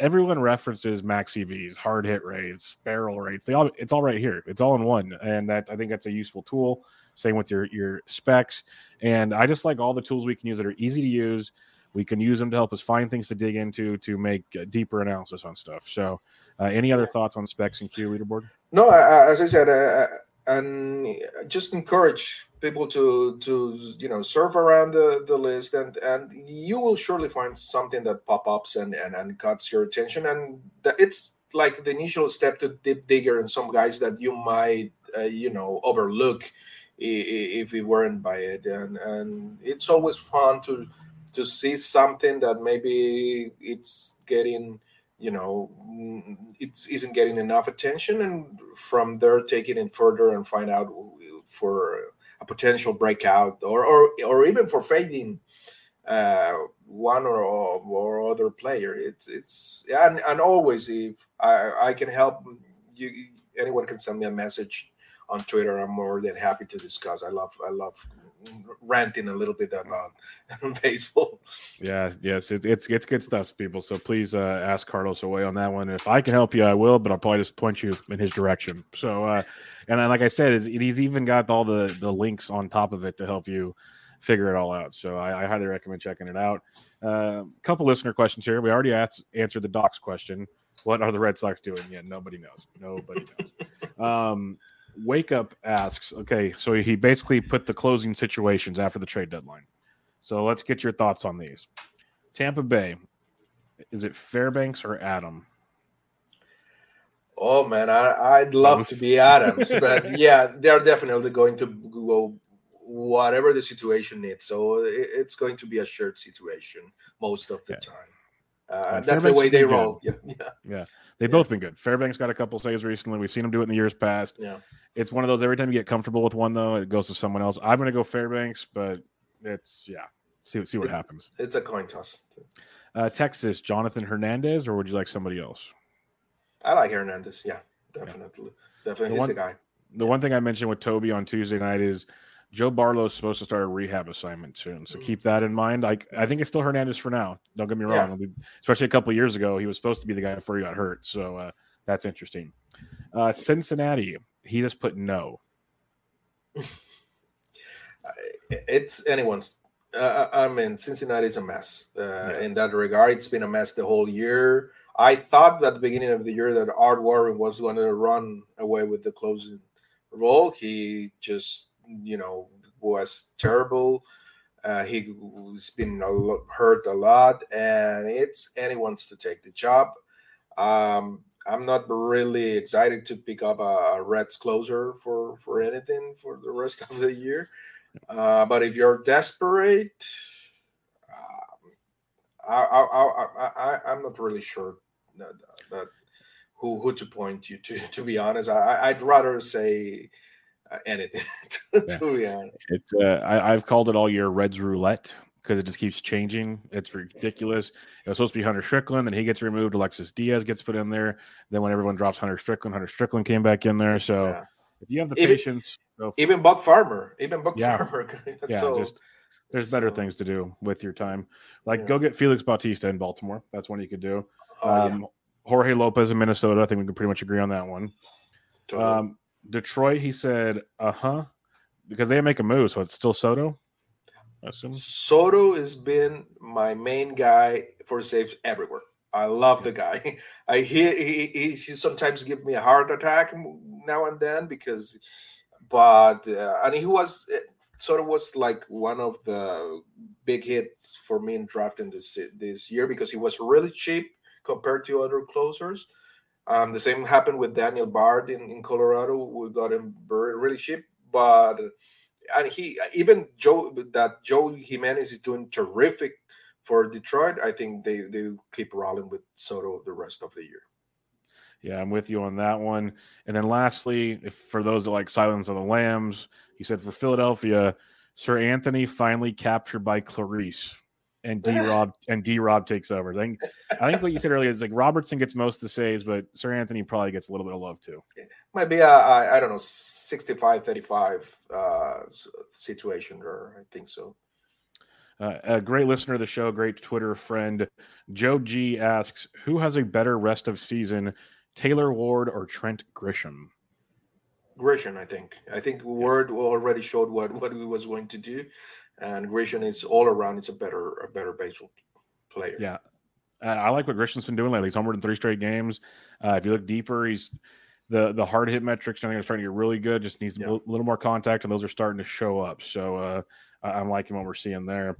everyone references max EVs, hard hit rates, barrel rates. They all it's all right here. It's all in one, and that I think that's a useful tool. Same with your your speX, and I just like all the tools we can use that are easy to use. We can use them to help us find things to dig into to make deeper analysis on stuff. So, uh, any other thoughts on speX and Q leaderboard? No, as I said, uh, and just encourage people to to you know surf around the the list and and you will surely find something that pop ups and and, and cuts your attention and it's like the initial step to dip digger and some guys that you might uh, you know overlook if we weren't by it and and it's always fun to to see something that maybe it's getting you know it isn't getting enough attention and from there take it in further and find out for potential breakout or or, or even for fading uh, one or or other player it's it's and, and always if I, I can help you anyone can send me a message on twitter i'm more than happy to discuss i love i love ranting a little bit about baseball. Yeah, yes, it's it's it's good stuff, people. So please uh, ask Carlos away on that one. If I can help you, I will, but I'll probably just point you in his direction. So, uh, and like I said, he's even got all the the links on top of it to help you figure it all out. So I, I highly recommend checking it out. A uh, couple listener questions here. We already asked, answered the docs question. What are the Red Sox doing? Yeah, nobody knows. Nobody knows. um, Wake Up asks, okay, so he basically put the closing situations after the trade deadline. So let's get your thoughts on these. Tampa Bay, is it Fairbanks or Adam? Oh man, I, would love to be Adams, but yeah, they're definitely going to go whatever the situation needs. So it, it's going to be a shared situation most of the yeah. time. Uh, that's the way they roll. Yeah, yeah, yeah. They've yeah. both been good. Fairbanks got a couple saves recently. We've seen them do it in the years past. Yeah, it's one of those. Every time you get comfortable with one, though, it goes to someone else. I'm going to go Fairbanks, but it's yeah. See see what it's, happens. It's a coin toss. Uh, Texas, Jonathan Hernandez, or would you like somebody else? I like Hernandez. Yeah, definitely, yeah. definitely. The he's one, the guy. The one thing I mentioned with Toby on Tuesday night is Joe Barlow is supposed to start a rehab assignment soon, so mm. keep that in mind. I I think it's still Hernandez for now. Don't get me wrong. Yeah. Especially a couple years ago, he was supposed to be the guy before he got hurt. So uh, that's interesting. Uh, Cincinnati, he just put no. it's anyone's. Uh, I mean, Cincinnati's a mess uh, yeah. in that regard. It's been a mess the whole year. I thought at the beginning of the year that Art Warren was going to run away with the closing role. He just you know, was terrible. Uh, he's been a lot, hurt a lot, and it's anyone's to take the job. Um, I'm not really excited to pick up a, a, Reds closer for for anything for the rest of the year. Uh, but if you're desperate, um, I, I, I, I, am not really sure that, that who who to point you to. To be honest, I, I'd rather say uh, anything. to, yeah. to, be honest, it's uh, I, I've called it all year Reds roulette because it just keeps changing. It's ridiculous. It was supposed to be Hunter Strickland, then he gets removed. Alexis Diaz gets put in there. Then when everyone drops Hunter Strickland, Hunter Strickland came back in there. So yeah. if you have the even, patience, even Buck Farmer, even Buck yeah. Farmer, yeah, so, just there's better things to do with your time. Like yeah. go get Felix Bautista in Baltimore. That's one you could do. Oh, um, Jorge Lopez in Minnesota. I think we can pretty much agree on that one. Totally. Um, Detroit, he said, uh huh, because they make a move, so it's still Soto. Soto has been my main guy for saves everywhere. I love the guy. I hear he, he, he sometimes give me a heart attack now and then because, but uh, and he was sort of was like one of the big hits for me in drafting this this year because he was really cheap compared to other closers. Um, the same happened with Daniel Bard in, in Colorado. We got him really cheap, but and he even Joe that Joe Jimenez is doing terrific for Detroit. I think they they keep rolling with Soto the rest of the year. Yeah, I'm with you on that one. And then lastly, if for those that like Silence of the Lambs, he said for Philadelphia, Seranthony finally captured by Clarice and D Rob and D Rob takes over. I think I think what you said earlier is like Robertson gets most of the saves, but Seranthony probably gets a little bit of love too. Might be a, a I don't know 65 35 uh, situation or I think so. Uh, a great listener of the show, great Twitter friend, Joe G asks, "Who has a better rest of season, Taylor Ward or Trent Grisham?" Grisham, I think. I think Ward already showed what what he was going to do and Grisham is all around. It's a better a better baseball player. Yeah, uh, I like what Grisham's been doing lately. He's homered in three straight games. Uh, if you look deeper, he's the the hard hit metrics. I think are starting to get really good. Just needs yeah. a little more contact, and those are starting to show up. So uh, I'm liking what we're seeing there.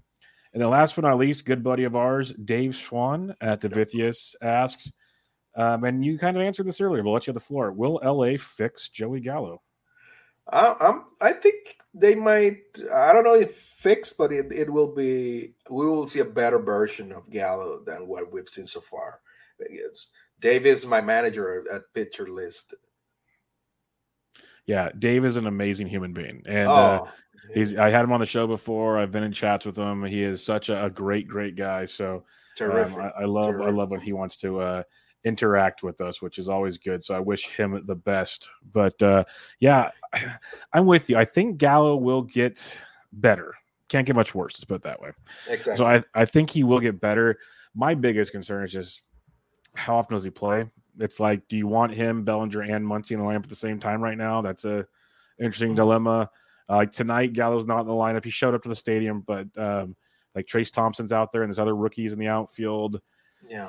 And then last but not least, good buddy of ours, Dave Swan at the Vithius asks, um, and you kind of answered this earlier. We'll let you have the floor. Will LA fix Joey Gallo? I, I'm, I think they might. I don't know if fixed, but it, it will be. We will see a better version of Gallo than what we've seen so far. It's, Dave is my manager at Pitcher List. Yeah, Dave is an amazing human being, and uh, oh, uh, he's. I had him on the show before. I've been in chats with him. He is such a, a great, great guy. So terrific. Um, I, I, love. Terrific. I love when he wants to. Uh, interact with us, which is always good. So I wish him the best. But uh, yeah, I'm with you. I think Gallo will get better. Can't get much worse. Let's put it that way. Exactly. So I, I think he will get better. My biggest concern is just how often does he play? It's like, do you want him, Bellinger, and Muncy in the lineup at the same time right now? That's a interesting dilemma. Uh, like tonight, Gallo's not in the lineup. He showed up to the stadium, but um, like Trayce Thompson's out there, and there's other rookies in the outfield. Yeah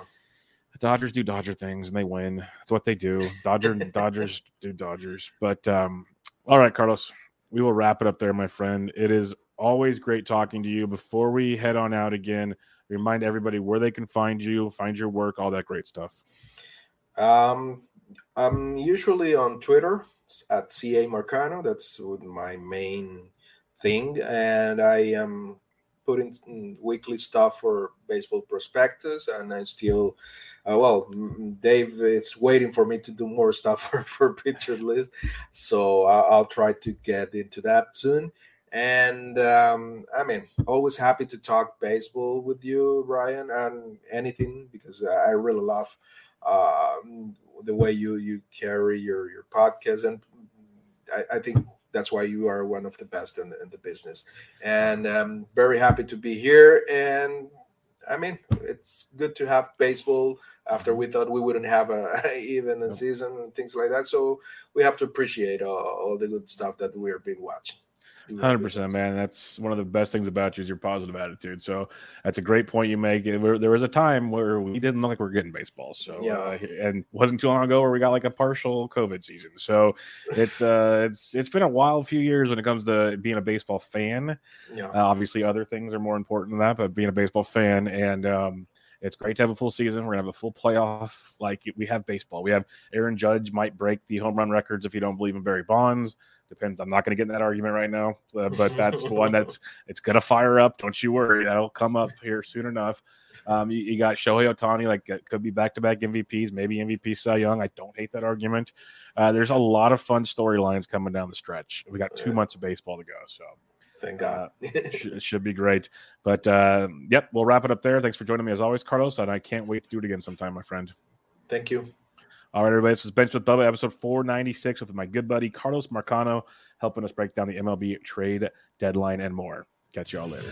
Dodgers do Dodger things and they win. That's what they do. Dodger Dodgers do Dodgers. But um, all right, Carlos, we will wrap it up there, my friend. It is always great talking to you. Before we head on out again, remind everybody where they can find you, find your work, all that great stuff. Um, I'm usually on Twitter at CA Marcano. That's my main thing, and I am putting weekly stuff for Baseball Prospectus, and I still uh, well, Dave is waiting for me to do more stuff for, for Pitcher List, so I'll, I'll try to get into that soon. And um, I mean, always happy to talk baseball with you, Ryan, and anything because I really love uh, the way you you carry your your podcast, and I, I think that's why you are one of the best in, in the business. And I'm very happy to be here and I mean, it's good to have baseball after we thought we wouldn't have a even a season and things like that. So we have to appreciate all, all the good stuff that we're being watching. Hundred percent, man. That's one of the best things about you is your positive attitude. So that's a great point you make. There was a time where we didn't look like we are getting baseball. So yeah, uh, and wasn't too long ago where we got like a partial COVID season. So it's uh, it's it's been a wild few years when it comes to being a baseball fan. Yeah. Uh, obviously, other things are more important than that, but being a baseball fan and um, It's great to have a full season. We're gonna have a full playoff. Like we have baseball. We have Aaron Judge might break the home run records if you don't believe in Barry Bonds. Depends. I'm not going to get in that argument right now, uh, but that's one that's it's going to fire up. Don't you worry. That'll come up here soon enough. Um, you, you, got Shohei Ohtani, like could be back to back MVPs, maybe MVP Cy Young. I don't hate that argument. Uh, there's a lot of fun storylines coming down the stretch. We got two months of baseball to go, so thank God. uh, it should be great. But uh, yep, we'll wrap it up there. Thanks for joining me as always, Carlos, and I can't wait to do it again sometime, my friend. Thank you. All right, everybody. This was Benched with Bubba, episode 496 with my good buddy Carlos Marcano, helping us break down the MLB trade deadline and more. Catch you all later.